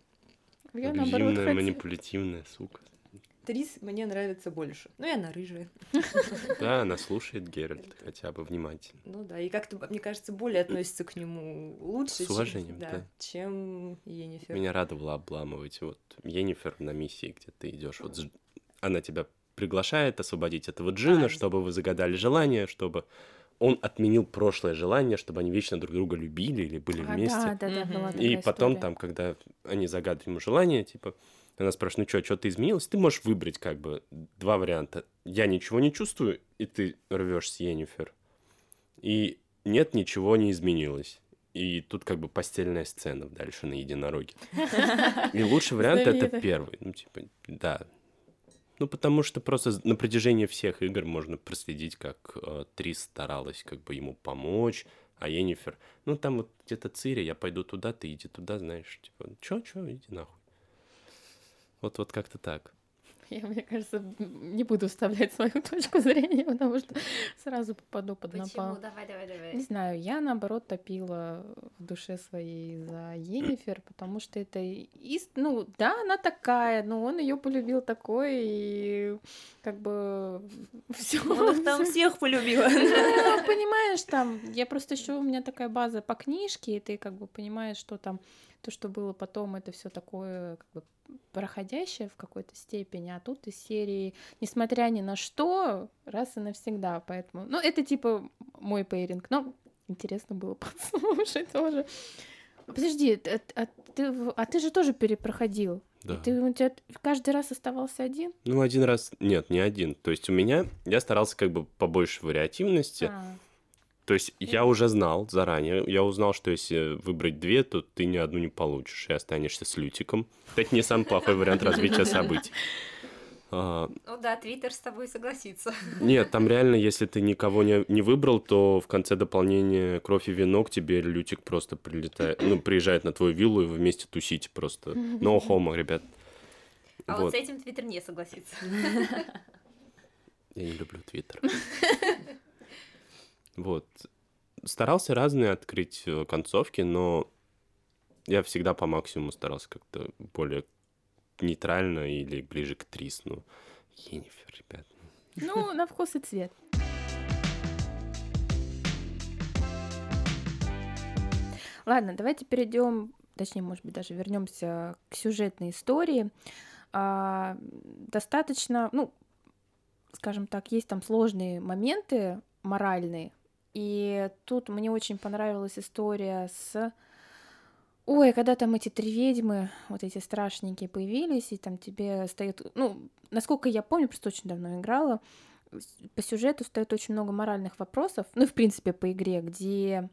Я наоборот манипулятивная, сука. Трис мне нравится больше. Ну, и она рыжая. Да, она слушает Геральта хотя бы внимательно. Ну да, и как-то, мне кажется, более относится к нему лучше, С чем- уважением, да. чем Енифер. Меня радовало обламывать. Вот Енифер на миссии, где ты идешь. Вот она тебя приглашает освободить этого джина, А, чтобы вы загадали желание, чтобы он отменил прошлое желание, чтобы они вечно друг друга любили или были А, вместе. да, да, да, была И потом история. там, когда они загадывают ему желание, типа, Она спрашивает, ну что, что-то изменилось? Ты можешь выбрать как бы два варианта. Я ничего не чувствую, и ты рвешь с Йеннифер. И нет, ничего не изменилось. И тут как бы постельная сцена дальше на единороге. И лучший вариант это первый. Ну, типа, да. Ну, потому что просто на протяжении всех игр можно проследить, как э, Трис старалась как бы ему помочь, а Йеннифер, ну, там вот где-то Цири, я пойду туда, ты иди туда, знаешь, типа, чё, чё, иди нахуй. Вот, вот как-то так. Я, мне кажется, не буду вставлять свою точку зрения, потому что сразу попаду под Почему? напал. Давай, давай, Не давай. знаю, я наоборот топила в душе своей за Енифер, потому что это ист... ну да, она такая, но он ее полюбил такой и как бы все. Он их там всех полюбил. понимаешь, там я просто еще у меня такая база по книжке, и ты как бы понимаешь, что там то, что было потом, это все такое как бы проходящее в какой-то степени, а тут из серии, несмотря ни на что, раз и навсегда, поэтому, ну, это типа мой пейринг, но интересно было послушать тоже. Подожди, а, а ты, а ты же тоже перепроходил. Да. И ты у тебя каждый раз оставался один? Ну, один раз... Нет, не один. То есть у меня... Я старался как бы побольше вариативности. А, То есть я уже знал заранее, я узнал, что если выбрать две, то ты ни одну не получишь, и останешься с Лютиком. Это не самый плохой вариант развития событий. А, Ну да, Твиттер с тобой согласится. Нет, там реально, если ты никого не, не выбрал, то в конце дополнения «Кровь и вино» к тебе Лютик просто прилетает, ну, приезжает на твою виллу, и вы вместе тусите просто. No homo, ребят. А вот Вот. с этим Твиттер не согласится. Я не люблю Твиттер. Вот. Старался разные открыть э, концовки, но я всегда по максимуму старался как-то более нейтрально или ближе к Трис. Ну, Енифер, ребят. ну, на вкус и цвет. Ладно, давайте перейдем, точнее, может быть, даже вернемся к сюжетной истории. А, достаточно, ну, скажем так, есть там сложные моменты моральные. И тут мне очень понравилась история с... Ой, когда там эти три ведьмы, вот эти страшненькие появились, и там тебе стоит... Ну, насколько я помню, просто очень давно играла, по сюжету стоит очень много моральных вопросов, ну в принципе по игре, где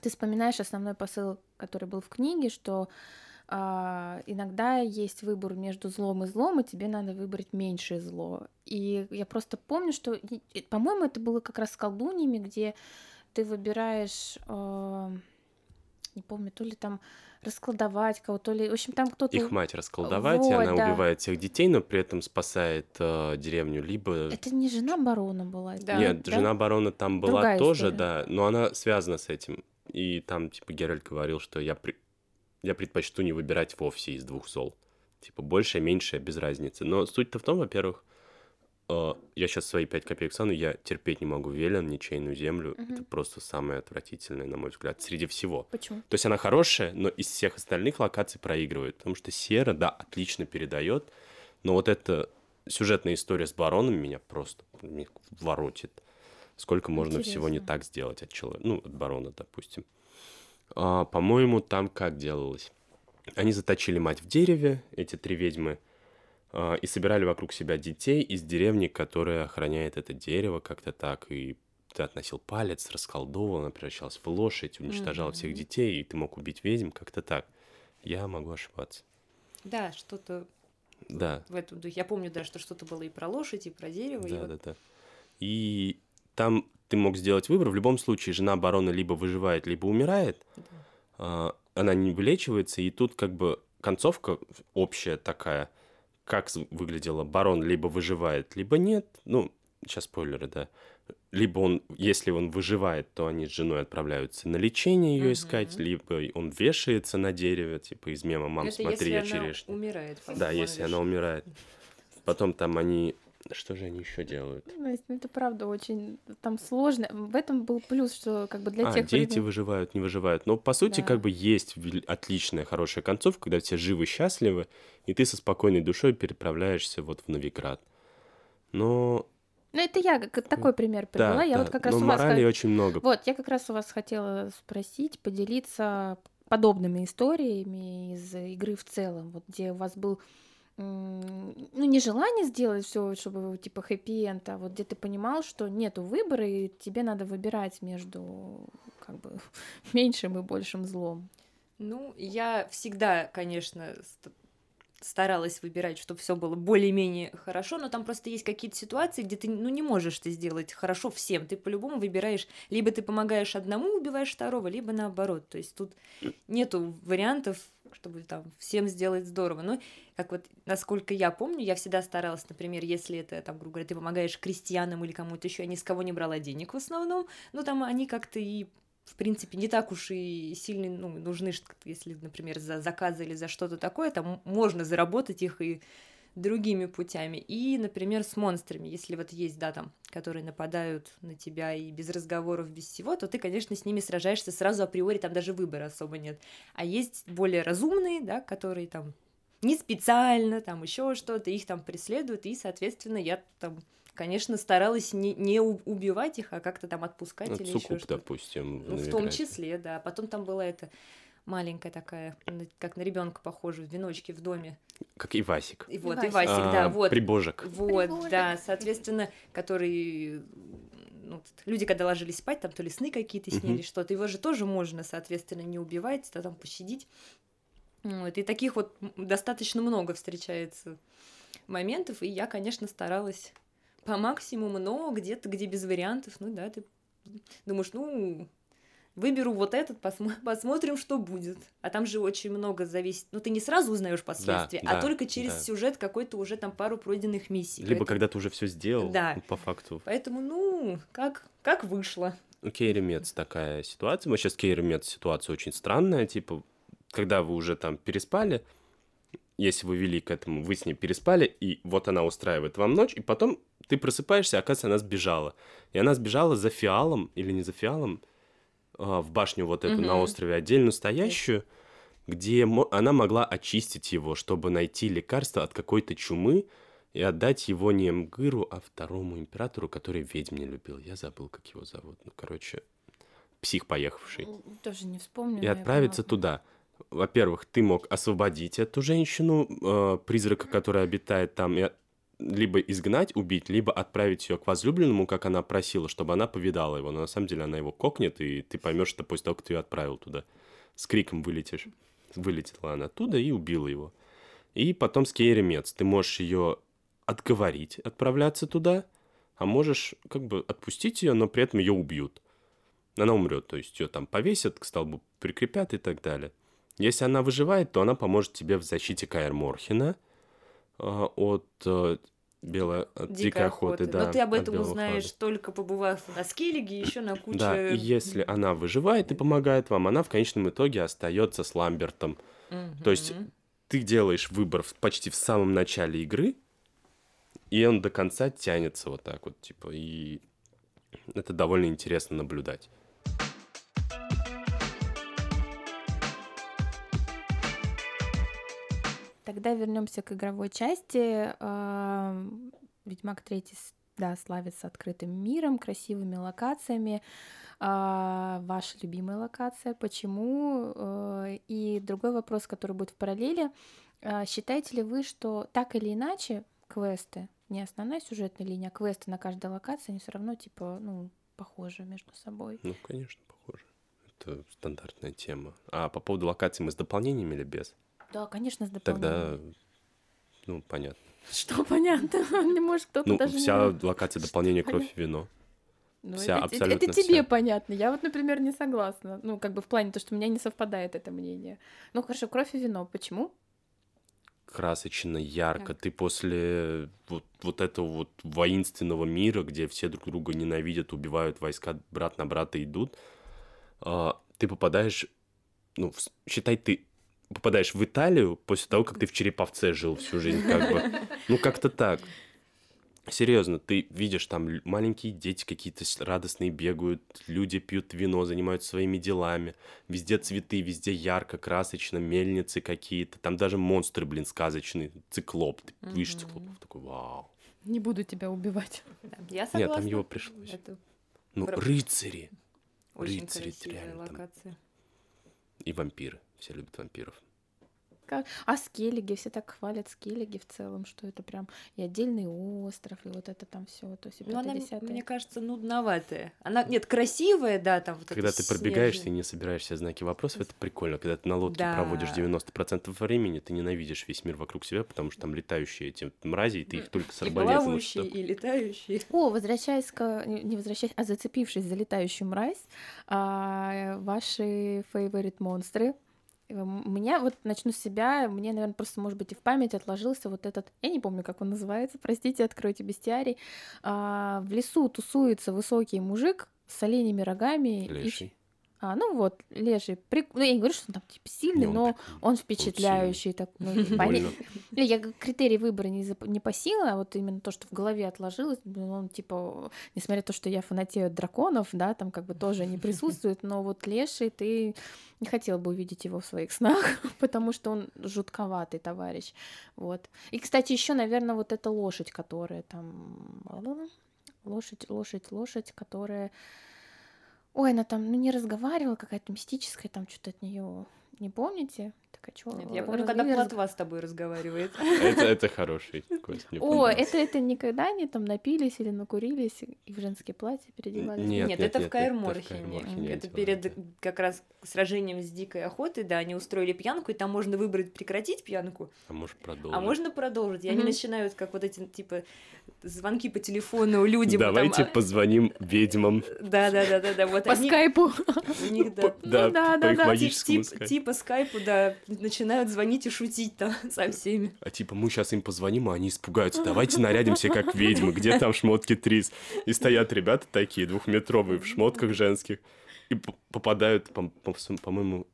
ты вспоминаешь основной посыл, который был в книге, что а, иногда есть выбор между злом и злом, и тебе надо выбрать меньшее зло. И я просто помню, что, и- и, по-моему, это было как раз с колдуньями, где ты выбираешь, а, не помню, то ли там раскладывать кого-то, то ли, в общем, там кто-то... Их мать расколдовать, и Вот, она да. убивает всех детей, но при этом спасает э, деревню. Либо... Это не жена барона была? Да. Нет, да? жена барона там была Другая тоже, история. да, но она связана с этим. И там, типа, Геральт говорил, что я, при- я предпочту не выбирать вовсе из двух зол. Типа, большее, меньшее, без разницы. Но суть-то в том, во-первых, э, я сейчас свои пять копеек сану, я терпеть не могу Велен, ничейную землю. Мгм. Это просто самое отвратительное, на мой взгляд, среди всего. Почему? То есть она хорошая, но из всех остальных локаций проигрывает. Потому что Сера, да, отлично передает, но вот эта сюжетная история с бароном меня просто воротит. Сколько можно всего не Интересно. так сделать от человека, ну, от барона, допустим. А, по-моему, там как делалось? Они заточили мать в дереве, эти три ведьмы, а, и собирали вокруг себя детей из деревни, которая охраняет это дерево как-то так, и ты относил палец, расколдовывал, она превращалась в лошадь, уничтожала всех Мгм. детей, и ты мог убить ведьм, как-то так. Я могу ошибаться. Да, что-то Да, в этом духе. Я помню, да, что что-то было и про лошадь, и про дерево. и да, вот- да, да. И там ты мог сделать выбор. В любом случае, жена барона либо выживает, либо умирает. Да. А, Она не вылечивается, и тут как бы концовка общая такая, как выглядела. Барон либо выживает, либо нет. Ну, сейчас спойлеры, да. Либо он, если он выживает, то они с женой отправляются на лечение ее искать, Мгм. либо он вешается на дереве, типа из мема «Мам, Это смотри, я если она черешня». умирает. Да, если она умирает. Потом там они... Что же они еще делают? Настя, ну это правда очень там сложно. В этом был плюс, что как бы для а, тех дети времен- выживают, не выживают. Но по сути, Да. как бы есть отличная, хорошая концовка, когда все живы, счастливы, и ты со спокойной душой переправляешься вот в Новиград. Но Ну это я как такой пример привела. да, я да, вот как раз но у вас морали очень много. Вот, я как раз у вас хотела спросить, поделиться подобными историями из игры в целом, вот где у вас был ну, не желание сделать все, чтобы типа хэппи-энд, а вот где ты понимал, что нету выбора, и тебе надо выбирать между как бы меньшим и большим злом. Ну, я всегда, конечно, старалась выбирать, чтобы все было более-менее хорошо, но там просто есть какие-то ситуации, где ты ну, не можешь ты сделать хорошо всем. Ты по-любому выбираешь, либо ты помогаешь одному, убиваешь второго, либо наоборот. То есть тут нету вариантов, чтобы там всем сделать здорово. Ну, как вот, насколько я помню, я всегда старалась, например, если это, там, грубо говоря, ты помогаешь крестьянам или кому-то еще, я ни с кого не брала денег в основном, но там они как-то и в принципе, не так уж и сильно ну, нужны, если, например, за заказы или за что-то такое, там можно заработать их и другими путями. И, например, с монстрами, если вот есть, да, там, которые нападают на тебя и без разговоров, без всего, то ты, конечно, с ними сражаешься сразу априори, там даже выбора особо нет. А есть более разумные, да, которые там не специально, там еще что-то, их там преследуют, и, соответственно, я там, конечно, старалась не, не убивать их, а как-то там отпускать Ну, или еще Цукуб, что-то. допустим. Ну, в том числе, да. Потом там была эта маленькая такая, как на ребенка похожа, в веночке в доме. Как и Васик. И вот, и Васик. Васик, А, да, вот. Прибожек. Вот, Прибожек. да, соответственно, который ну, люди, когда ложились спать, там то ли сны какие-то снились, что-то, его же тоже можно, соответственно, не убивать, а там пощадить. Вот, и таких вот достаточно много встречается моментов, и я, конечно, старалась по максимуму, но где-то, где без вариантов, ну да, ты думаешь, ну, выберу вот этот, посмо- посмотрим, что будет. А там же очень много зависит. Ну, ты не сразу узнаешь последствия, да, а только через да. сюжет какой-то уже там пару пройденных миссий. Либо Поэтому- когда ты уже все сделал, Да. ну, по факту. Поэтому, ну, как, как вышло. У Кейри Мец такая ситуация. Мы сейчас Кейри Мец ситуация очень странная. Типа, когда вы уже там переспали, если вы вели к этому, вы с ней переспали, и вот она устраивает вам ночь, и потом ты просыпаешься, а оказывается, она сбежала. И она сбежала за фиалом, или не за фиалом, а, в башню вот эту на Мгм. острове отдельно стоящую, где она могла очистить его, чтобы найти лекарство от какой-то чумы и отдать его не Мгыру, а второму императору, который ведьм не любил. Я забыл, как его зовут. Ну, короче, псих поехавший. Тоже не вспомню. И я отправиться поняла. туда. Во-первых, ты мог освободить эту женщину, э, призрака, который обитает там, и либо изгнать, убить, либо отправить ее к возлюбленному, как она просила, чтобы она повидала его. Но на самом деле она его кокнет, и ты поймешь, что после того, как ты ее отправил туда. С криком вылетишь. Вылетела она оттуда и убила его. И потом с Кейри Мец. Ты можешь ее отговорить отправляться туда, а можешь как бы отпустить ее, но при этом ее убьют. Она умрет, то есть ее там повесят, к столбу прикрепят и так далее. Если она выживает, то она поможет тебе в защите Каэр Морхена а, от э, белой от дикой, охоты. да, Но ты об этом узнаешь флага. только побывав на скеллиге, еще на куче... Да, и если она выживает и помогает вам, она в конечном итоге остается с Ламбертом. То есть ты делаешь выбор почти в самом начале игры, и он до конца тянется вот так вот, типа, и это довольно интересно наблюдать. Тогда вернемся к игровой части. Ведьмак 3 да, славится открытым миром, красивыми локациями. А, Ваша любимая локация, почему? Э, И другой вопрос, который будет в параллели. А, Считаете ли вы, что так или иначе квесты, не основная сюжетная линия, а квесты на каждой локации, они все равно типа, ну, похожи между собой? Ну, конечно, похоже. Это стандартная тема. А по поводу локаций мы с дополнениями или без? Да, конечно, с Тогда, ну, понятно. Что понятно? Не может кто-то Ну, даже не вся нравится. локация дополнения кровь и вино. Ну, Вся, это, это- абсолютно это тебе вся. понятно. Я вот, например, не согласна. Ну, как бы в плане то, что у меня не совпадает это мнение. Ну, хорошо, кровь и вино. Почему? красочно, ярко. Да. Ты после вот, вот этого вот воинственного мира, где все друг друга ненавидят, убивают, войска брат на брата идут, а, ты попадаешь, ну, в считай, ты попадаешь в Италию после того, как ты в Череповце жил всю жизнь, как бы. Ну, как-то так. Серьезно, ты видишь, там маленькие дети какие-то радостные бегают, люди пьют вино, занимаются своими делами. Везде цветы, везде ярко, красочно, мельницы какие-то. Там даже монстры, блин, сказочные. Циклоп. Ты видишь Мгм. циклопов, такой, вау. Не буду тебя убивать. Да, Я Нет, согласна. там его пришлось. Это Ну, рыцари очень Рыцари, реально там. и вампиры. Все любят вампиров. скажешь. А скеллиги, все так хвалят скеллиги в целом, что это прям и отдельный остров, и вот это там все, то есть Ну, она, десятое. мне кажется, нудноватая. Она, нет, красивая, да, там вот Когда ты пробегаешься и снежное. не собираешь себе знаки вопросов, это прикольно. Когда ты на лодке Да. проводишь 90% времени, ты ненавидишь весь мир вокруг себя, потому что там летающие эти мрази, и ты их только с И арбалетом. плавающие, что- и летающие. О, возвращаясь к... Не возвращаясь, а зацепившись за летающую мразь, а, ваши favorite монстры. Меня, вот начну с себя, мне, наверное, просто, может быть, и в память отложился вот этот, я не помню, как он называется, простите, откройте бестиарий. А, в лесу тусуется высокий мужик с оленями рогами. и- Леший. А, ну вот, леший. Прик- Ну, я не говорю, что он там типа сильный, Не, он но прикольный. он впечатляющий. Так, ну, поня- Больно. не, Я критерий выбора не, зап- не по силе, а вот именно то, что в голове отложилось, он типа, несмотря на то, что я фанатею от драконов, да, там как бы тоже не присутствует, но вот леший, ты не хотел бы увидеть его в своих снах, потому что он жутковатый товарищ, вот. И, кстати, еще, наверное, вот эта лошадь, которая там... Лошадь, лошадь, лошадь, которая... Ой, она там, ну, не разговаривала, какая-то мистическая, там что-то от нее не помните? Так, а чё, Нет, я помню, когда плотва с тобой разговаривает. Это, это хороший, Кость, О, это, это никогда они там напились или накурились и в женские платья переодевались? Нет, это в. Каэр-Морхене Это перед как раз сражением с дикой охотой, да, они устроили пьянку, и там можно выбрать прекратить пьянку, А может продолжить? а можно продолжить. И они начинают, как вот эти, типа, звонки по телефону людям. Давайте там, позвоним ведьмам. а, Да, да, да, да, да. Вот По скайпу. у них, да. Да, да, по их магическому скайпу. Типа скайпу, да, начинают звонить и шутить там со всеми. А типа мы сейчас им позвоним, а они испугаются. Давайте нарядимся как ведьмы. Где там шмотки Трис? И стоят ребята такие двухметровые в шмотках женских и попадают, по- по- по-моему,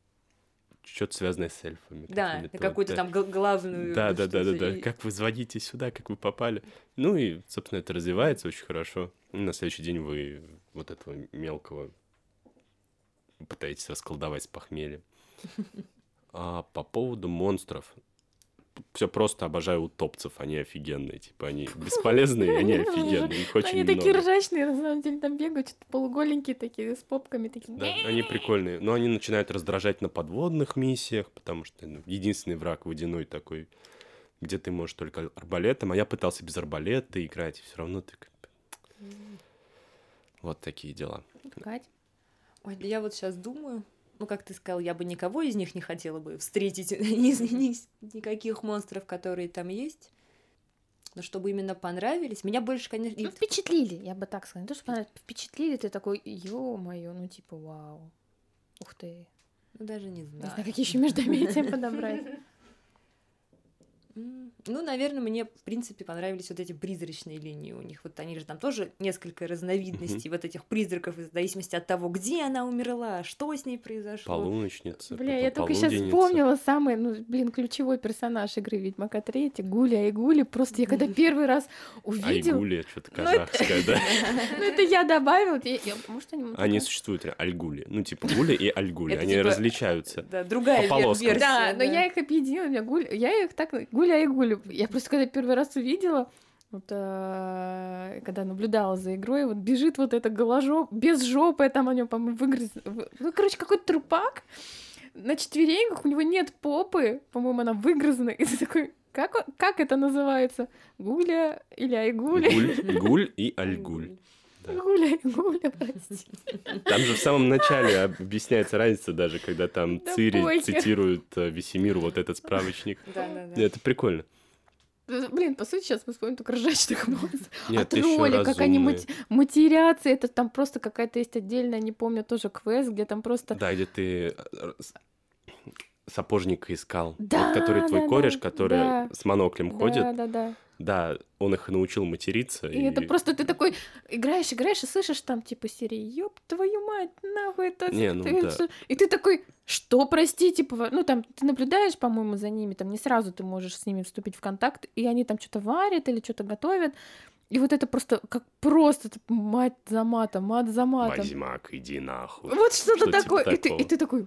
что-то связанное с эльфами. Да, на какую-то там гл- главную... Да, да, да, да, да. Как вы звоните сюда, как вы попали. Ну и, собственно, это развивается очень хорошо. На следующий день вы вот этого мелкого пытаетесь расколдовать с похмелья. А по поводу монстров. Все просто обожаю утопцев, они офигенные. Типа они бесполезные, они офигенные. Их очень Они такие ржачные, на самом деле, там бегают, что-то полуголенькие такие, с попками такие. Да, они прикольные. Но они начинают раздражать на подводных миссиях, потому что ну, единственный враг водяной такой, где ты можешь только арбалетом. А я пытался без арбалета играть, и все равно ты... как бы- Вот такие дела. Кать? Ой, да я вот сейчас думаю, ну, как ты сказал, я бы никого из них не хотела бы встретить, ни, ни- никаких монстров, которые там есть. Но чтобы именно понравились, меня больше, конечно... Ну, впечатлили, я бы так сказала. Не то, что понравилось, впечатлили, ты такой, ё-моё, ну типа, вау. Ух ты. ну, даже не Не знаю. знаю, какие еще междометия подобрать. Ну, наверное, мне, в принципе, понравились вот эти призрачные линии у них. Вот они же там тоже несколько разновидностей вот этих призраков, в зависимости от того, где она умерла, что с ней произошло. Полуночница, Бля, я только сейчас вспомнила самый, ну, блин, ключевой персонаж игры Ведьмака 3, Гуля Айгули. Просто я когда первый раз увидела, Айгули, что-то Ну, казахское, да? ну это я добавила, я- я- может они... существуют, альгули. Ну, типа гули и альгули. Они типа- различаются. Да, другая версия. Да, но я их объединила, у меня гуль... я их так гуля и гуля. Я просто когда первый раз увидела, вот, э, когда наблюдала за игрой, вот бежит вот это голожоп, без жопы, там у него, по-моему, выгрыз... вы- Ну, короче, какой-то трупак на четвереньках, у него нет попы, по-моему, она выгрызана, и ты такой, как, как это называется? Гуля или айгуля? Гуль, гуль и альгуль. Да. Гуля гуля, прости. Там же в самом начале объясняется разница даже, когда там Да Цири похер. цитирует э, Весемиру вот этот справочник. Да, да, да. Это прикольно. Блин, по сути, сейчас мы вспомним только ржачных монстров. Нет, а еще тролли, как они мати- матерятся, это там просто какая-то есть отдельная, не помню, тоже квест, где там просто... Да, где ты э, с- сапожника искал. Да, Вот который твой да, кореш, который да. с моноклем Да, ходит. да, да. Да, он их научил материться. И, это просто ты такой играешь, играешь и слышишь там типа серии «Ёб твою мать, нахуй это...» Не, ну ты- да. что?» И ты такой «Что, прости?» Типа, ну там ты наблюдаешь, по-моему, за ними, там не сразу ты можешь с ними вступить в контакт, и они там что-то варят или что-то готовят. И вот это просто как просто типа, мать за матом, мат за матом. Возьмак, иди нахуй. Вот что-то Что типа такое. и, ты, и ты такой,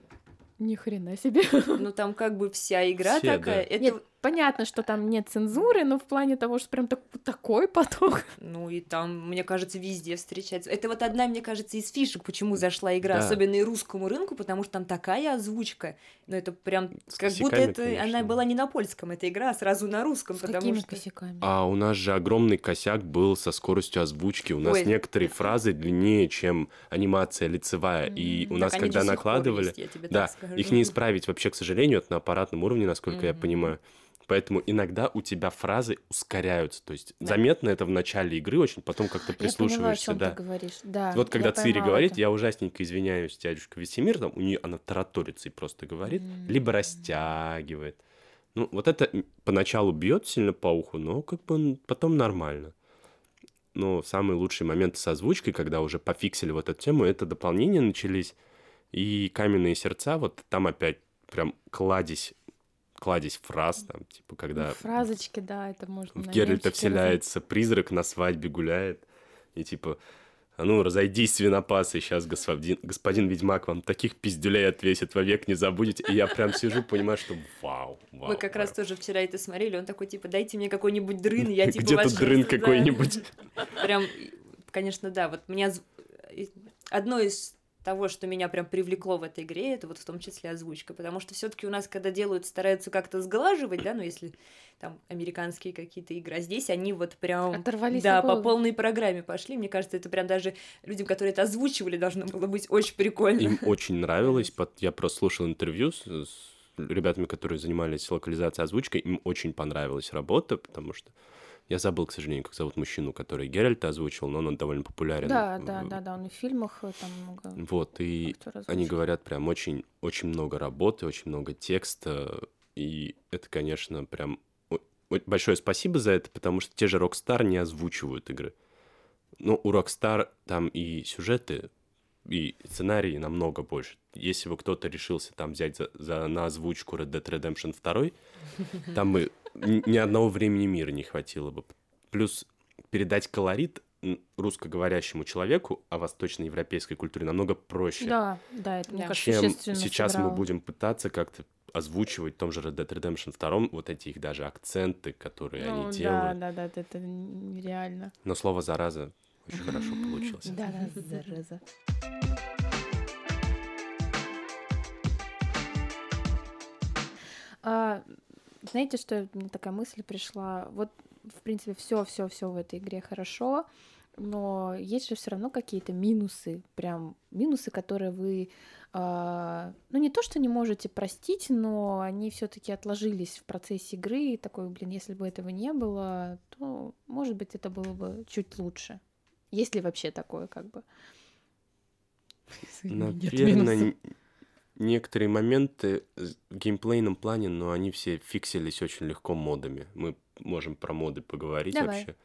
ни хрена себе. Ну, там как бы вся игра Все, такая. да. Это Нет, понятно, что там нет цензуры, но в плане того, что прям так, такой поток. Ну и там, мне кажется, везде встречается. Это вот одна, мне кажется, из фишек, почему зашла игра, Да. особенно и русскому рынку, потому что там такая озвучка. Ну это прям С как будто это конечно. она была не на польском, эта игра, а сразу на русском, С потому какими что... косяками? А у нас же огромный косяк был со скоростью озвучки. У нас Ой. некоторые фразы длиннее, чем анимация лицевая. И у Так нас, они до когда накладывали... есть, я тебе Да, так скажу. их не исправить вообще, к сожалению, это на аппаратном уровне, насколько я Мгм. понимаю. Поэтому иногда у тебя фразы ускоряются. То есть Да. заметно это в начале игры очень, потом как-то Я поняла, о прислушиваешься, чем да. ты говоришь. Да. Вот когда Цири говорит, это. я ужасненько извиняюсь, дядюшка Весемир, там у нее она тараторится и просто говорит, М. либо растягивает. Ну, вот это поначалу бьет сильно по уху, но как бы потом нормально. Но самый лучший момент с озвучкой, когда уже пофиксили вот эту тему, это дополнения начались. И каменные сердца, вот там опять прям кладезь, кладезь фраз, там, типа, когда Ну, Фразочки, да, это можно в Геральта вселяется призрак, на свадьбе гуляет. И типа, а ну, разойдись, свинопасы, сейчас господин, господин Ведьмак вам таких пиздюлей отвесит, вовек не забудете. И я прям сижу, понимаю, что вау, вау. Мы как раз вау. тоже вчера это смотрели, он такой, типа, дайте мне какой-нибудь дрын, я типа Где тут дрын какой-нибудь? Прям, конечно, да, вот меня... Одно из того, что меня прям привлекло в этой игре, это вот в том числе озвучка, потому что все таки у нас, когда делают, стараются как-то сглаживать, да, ну, если там американские какие-то игры, а здесь они вот прям... Оторвались Да, по полной программе пошли. Мне кажется, это прям даже людям, которые это озвучивали, должно было быть очень прикольно. Им очень нравилось. Я просто слушал интервью с ребятами, которые занимались локализацией озвучкой. Им очень понравилась работа, потому что я забыл, к сожалению, как зовут мужчину, который Геральта озвучил, но он довольно популярен. Да, да, да, да, он и в фильмах э, там много Вот, и Они говорят прям очень, очень много работы, очень много текста, и это, конечно, прям большое спасибо за это, потому что те же Rockstar не озвучивают игры. Но у Rockstar там и сюжеты, и сценарии намного больше. Если бы кто-то решился там взять за, за- на озвучку Red Dead Redemption 2, там бы ни одного времени мира не хватило бы. Плюс передать колорит русскоговорящему человеку о восточноевропейской культуре намного проще Да, да, это, мне Да. кажется, чем сейчас сыграло. мы будем пытаться как-то озвучивать в том же Red Dead Redemption 2 вот эти их даже акценты, которые Ну, они да, делают. да, да, это нереально. Но слово «зараза» очень хорошо получилось. Да, да, зараза. А, знаете, что мне такая мысль пришла? Вот, в принципе, все, все, все в этой игре хорошо, но есть же все равно какие-то минусы, прям минусы, которые вы, а, ну не то, что не можете простить, но они все-таки отложились в процессе игры, и такой, блин, если бы этого не было, то, может быть, это было бы чуть лучше. Есть ли вообще такое, как бы? Нет Наверное, некоторые моменты в геймплейном плане, но они все фиксились очень легко модами. Мы можем про моды поговорить Давай. вообще.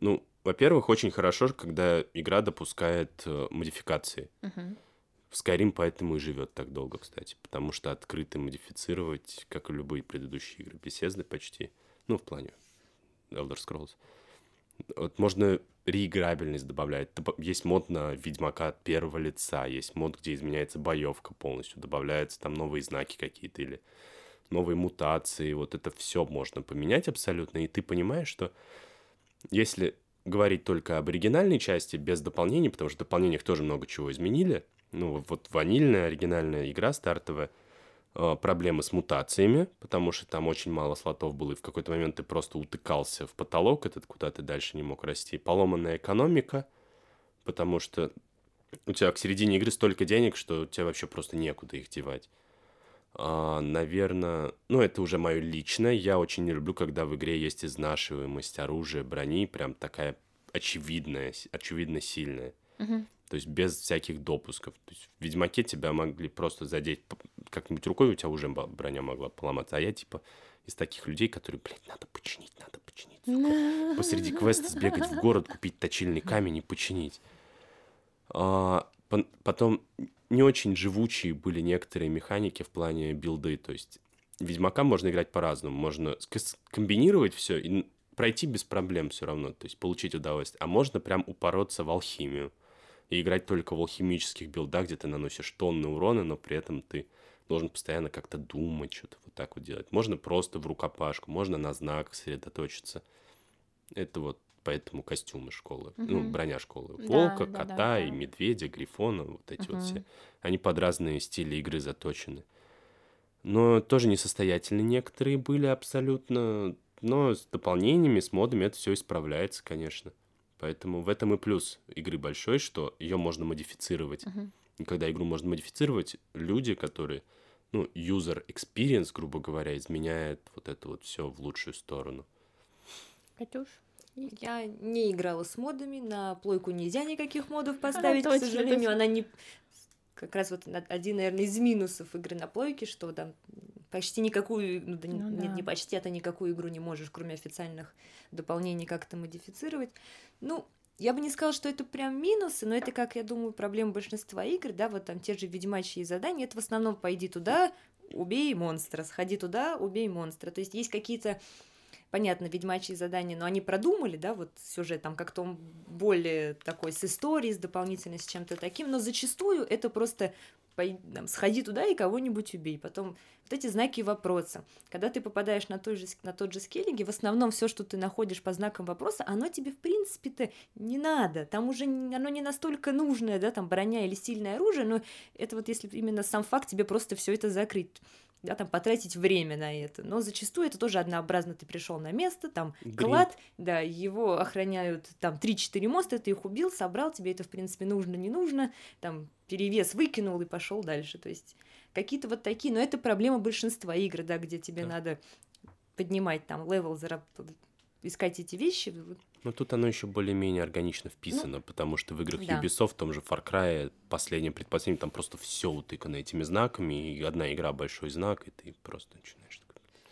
Ну, во-первых, очень хорошо, когда игра допускает э, модификации. Мгм. В Skyrim поэтому и живет так долго, кстати, потому что открыто модифицировать, как и любые предыдущие игры Bethesda почти, ну, в плане Elder Scrolls. Вот можно реиграбельность добавлять. Доба- Есть мод на Ведьмака от первого лица, есть мод, где изменяется боевка полностью, добавляются там новые знаки какие-то или новые мутации. Вот это все можно поменять абсолютно, и ты понимаешь, что если говорить только об оригинальной части, без дополнений, потому что в дополнениях тоже много чего изменили, ну, вот ванильная оригинальная игра стартовая, проблемы с мутациями, потому что там очень мало слотов было, и в какой-то момент ты просто утыкался в потолок этот, куда ты дальше не мог расти. Поломанная экономика, потому что у тебя к середине игры столько денег, что у тебя вообще просто некуда их девать. наверное, ну, это уже мое личное. Я очень не люблю, когда в игре есть изнашиваемость оружия, брони, прям такая очевидная, очевидно сильная. Мгм. То есть без всяких допусков. То есть в Ведьмаке тебя могли просто задеть как-нибудь рукой, у тебя уже броня могла поломаться. А я типа из таких людей, которые, блядь, надо починить, надо починить. сука. Посреди квеста сбегать в город, купить точильный камень и починить. А, потом не очень живучие были некоторые механики в плане билды. То есть Ведьмака можно играть по-разному. Можно комбинировать все и пройти без проблем все равно. То есть получить удовольствие. А можно прям упороться в алхимию и играть только в алхимических билдах, где ты наносишь тонны урона, но при этом ты должен постоянно как-то думать, что-то вот так вот делать. Можно просто в рукопашку, можно на знак сосредоточиться. Это вот поэтому костюмы школы, ну, Мгм. броня школы. Волка, да, кота да, и да. медведя, грифона, вот эти вот Мгм. все. Они под разные стили игры заточены. Но тоже несостоятельные некоторые были абсолютно. Но с дополнениями, с модами это все исправляется, конечно. Поэтому в этом и плюс игры большой, что ее можно модифицировать. Мгм. И когда игру можно модифицировать, люди, которые, ну, user experience, грубо говоря, изменяет вот это вот все в лучшую сторону. Катюш? Я не играла с модами, на плойку нельзя никаких модов поставить, точно, к сожалению. точно. Она не... Как раз вот один, наверное, из минусов игры на плойке, что там почти никакую, ну, да Ну нет, да. не почти, а ты никакую игру не можешь, кроме официальных дополнений, как-то модифицировать. Ну, я бы не сказала, что это прям минусы, но это, как я думаю, проблема большинства игр, да, вот там те же ведьмачьи задания, это в основном пойди туда, убей монстра, сходи туда, убей монстра. То есть есть какие-то понятно, ведьмачьи задания, но они продумали, да, вот сюжет там как-то он более такой с историей, с дополнительной, с чем-то таким, но зачастую это просто там, сходи туда и кого-нибудь убей. Потом вот эти знаки вопроса. Когда ты попадаешь на, той же, на тот же скеллиги, в основном все, что ты находишь по знакам вопроса, оно тебе в принципе-то не надо. Там уже оно не настолько нужное, да, там броня или сильное оружие, но это вот если именно сам факт тебе просто все это закрыть да, там потратить время на это. Но зачастую это тоже однообразно. Ты пришел на место, там Грин. клад, да, его охраняют там 3-4 монстра, ты их убил, собрал, тебе это, в принципе, нужно, не нужно, там перевес выкинул и пошел дальше. То есть какие-то вот такие, но это проблема большинства игр, да, где тебе Да. надо поднимать там level, зараб- искать эти вещи. Но тут оно еще более-менее органично вписано, потому что в играх Ну, да. Ubisoft, в том же Far Cry, последнем, предпоследнем, там просто все утыкано этими знаками, и одна игра большой знак, и ты просто начинаешь.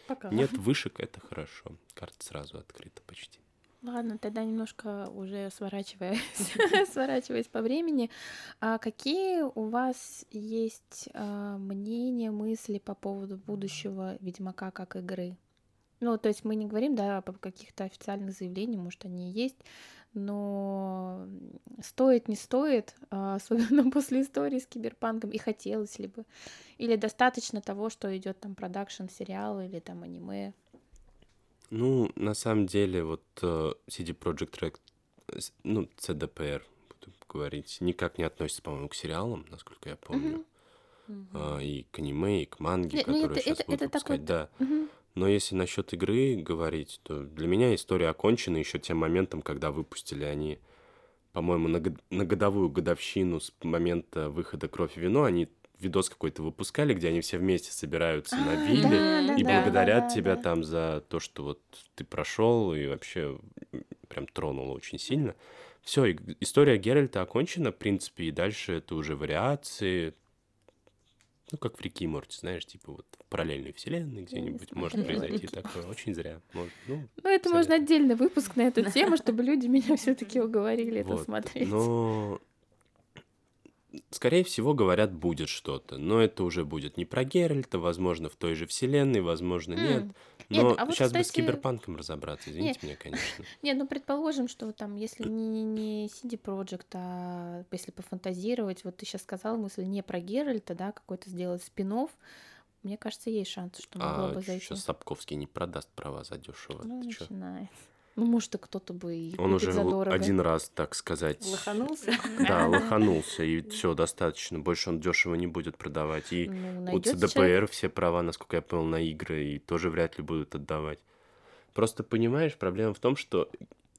Пока. Нет вышек, это хорошо. Карта сразу открыта почти. Ладно, тогда немножко уже сворачиваясь, сворачиваясь по времени. А какие у вас есть а, мнения, мысли по поводу будущего Ведьмака как игры? Ну, то есть мы не говорим, да, о каких-то официальных заявлениях, может, они есть, но стоит, не стоит, а, особенно после истории с Киберпанком, и хотелось ли бы. Или достаточно того, что идет там продакшн сериал или там аниме. Ну, на самом деле, вот э, CD Projekt Red, э, ну, CDPR, буду говорить, никак не относится, по-моему, к сериалам, насколько я помню. А, и к аниме, и к манге, Не, ну, которые это- сейчас это- будут это такой выпускать, да. Мгм. Но если насчет игры говорить, то для меня история окончена еще тем моментом, когда выпустили они, по-моему, на, на годовую годовщину с момента выхода «Кровь и вино», они видос какой-то выпускали, где они все вместе собираются на А, вилле да, да, и да, благодарят да, тебя да. там за то, что вот ты прошел и вообще прям тронуло очень сильно. Все, история Геральта окончена, в принципе, и дальше это уже вариации, ну, как в Рике и Морти, знаешь, типа вот в параллельной вселенной где-нибудь может произойти такое. Очень зря. Может, ну, Ну, это можно отдельный выпуск на эту тему, чтобы люди меня все-таки уговорили это смотреть. Но, скорее всего, говорят, будет что-то. Но это уже будет не про Геральта, возможно, в той же вселенной, возможно, нет. М. Нет, Но а вот, сейчас бы с кстати- киберпанком разобраться, извините меня, конечно. Не, ну предположим, что там, если не, не, CD Projekt, а если пофантазировать, вот ты сейчас сказала мысль не про Геральта, да, какой-то сделать спин мне кажется, есть шанс, что могло А бы зайти. сейчас Сапковский не продаст права за дешево. Ну, начинается. Ну, может, и кто-то бы и Он уже задорого. один раз, так сказать, лоханулся. да, лоханулся, и все, достаточно. Больше он дешево не будет продавать. И Ну, у ЦДПР человек. все права, насколько я понял, на игры, и тоже вряд ли будут отдавать. Просто понимаешь, проблема в том, что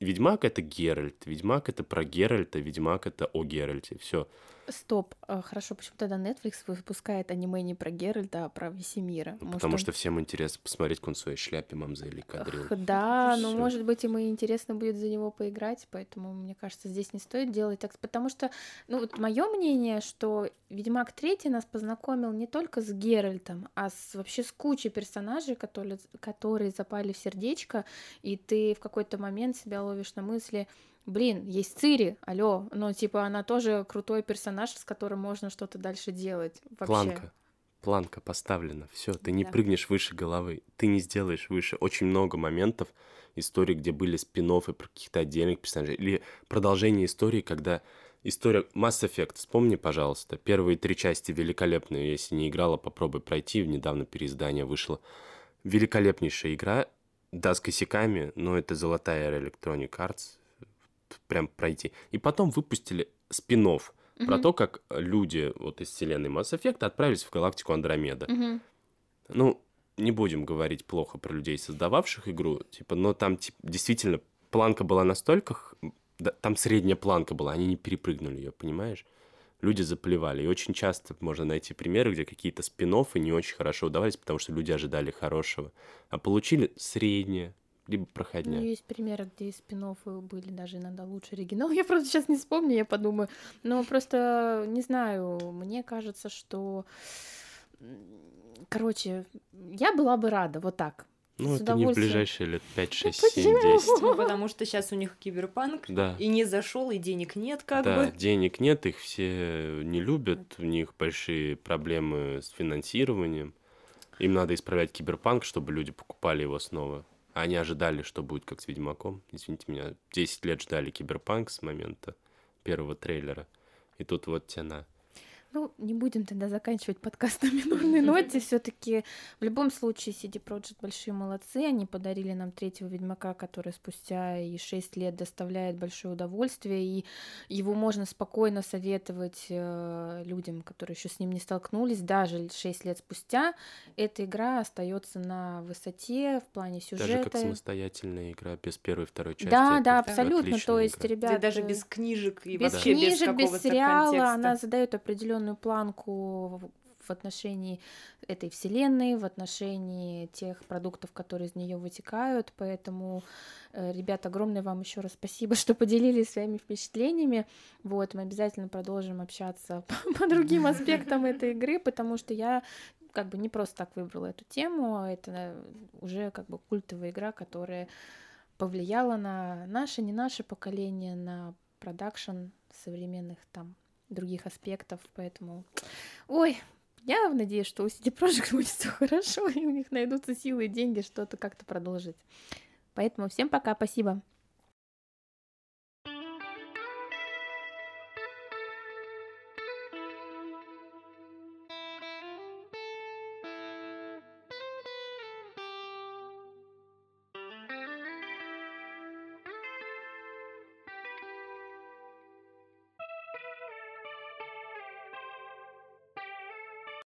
Ведьмак это Геральт, Ведьмак это про Геральта, Ведьмак это о Геральте. Все. Стоп, а, хорошо, почему тогда Netflix выпускает аниме не про Геральта, а про Весемира? Может, Ну, Потому он- что всем интересно посмотреть, как он в своей шляпе мамза или кадрил. Ах, да, И но всё. может быть и интересно будет за него поиграть, поэтому мне кажется, здесь не стоит делать так, потому что, ну вот мое мнение, что Ведьмак Третий нас познакомил не только с Геральтом, а с вообще с кучей персонажей, которые, которые запали в сердечко, и ты в какой-то момент себя ловишь на мысли, блин, есть Цири, алло, ну типа она тоже крутой персонаж, с которым можно что-то дальше делать. Вообще. Планка. Планка поставлена. Все, ты не Да. прыгнешь выше головы. Ты не сделаешь выше. Очень много моментов истории, где были спин про каких-то отдельных персонажей. Или продолжение истории, когда История Mass Effect, вспомни, пожалуйста. Первые три части великолепные. Если не играла, попробуй пройти. Недавно переиздание вышло. Великолепнейшая игра. Да, с косяками, но это золотая эра Electronic Arts. Прям пройти. И потом выпустили спин про то, как люди вот из вселенной Mass Effect отправились в галактику Андромеда. Мгм. Ну, не будем говорить плохо про людей, создававших игру, типа, но там типа, действительно планка была настолько, да, там средняя планка была, они не перепрыгнули ее, понимаешь? Люди заплевали. И очень часто можно найти примеры, где какие-то спин не очень хорошо удавались, потому что люди ожидали хорошего, а получили среднее, либо Ну, проходня. есть примеры, где спин были даже иногда лучше оригинала. Я просто сейчас не вспомню, я подумаю. Но просто, не знаю, мне кажется, что... Короче, я была бы рада, вот так. Ну, с это не в ближайшие лет 5, 6, почему? 7, 10. Ну, потому что сейчас у них киберпанк, Да. и не зашел, и денег нет, как да, бы. денег нет, их все не любят, у них большие проблемы с финансированием. Им надо исправлять киберпанк, чтобы люди покупали его снова. Они ожидали, что будет как с Ведьмаком. Извините меня, 10 лет ждали киберпанк с момента первого трейлера. И тут вот тяна. Ну, не будем тогда заканчивать подкаст на минорной ноте. Все-таки в любом случае CD Projekt большие молодцы. Они подарили нам третьего Ведьмака, который спустя и 6 лет доставляет большое удовольствие. И его можно спокойно советовать э, людям, которые еще с ним не столкнулись. Даже 6 лет спустя эта игра остается на высоте в плане Даже сюжета. как самостоятельная игра без первой и второй части. да, да, абсолютно. То есть, игра. ребят, Где даже без книжек и без вообще без книжек, без, какого-то сериала, контекста. она задает определенную планку в- в отношении этой вселенной, в отношении тех продуктов, которые из нее вытекают. Поэтому, э, ребят, огромное вам еще раз спасибо, что поделились своими впечатлениями. Вот, мы обязательно продолжим общаться по, по другим аспектам этой игры, потому что я как бы не просто так выбрала эту тему, а это уже как бы культовая игра, которая повлияла на наше, не наше поколение, на продакшн современных там других аспектов, поэтому, ой, я надеюсь, что у CD Projekt будет все хорошо, и у них найдутся силы и деньги что-то как-то продолжить. Поэтому всем пока, спасибо.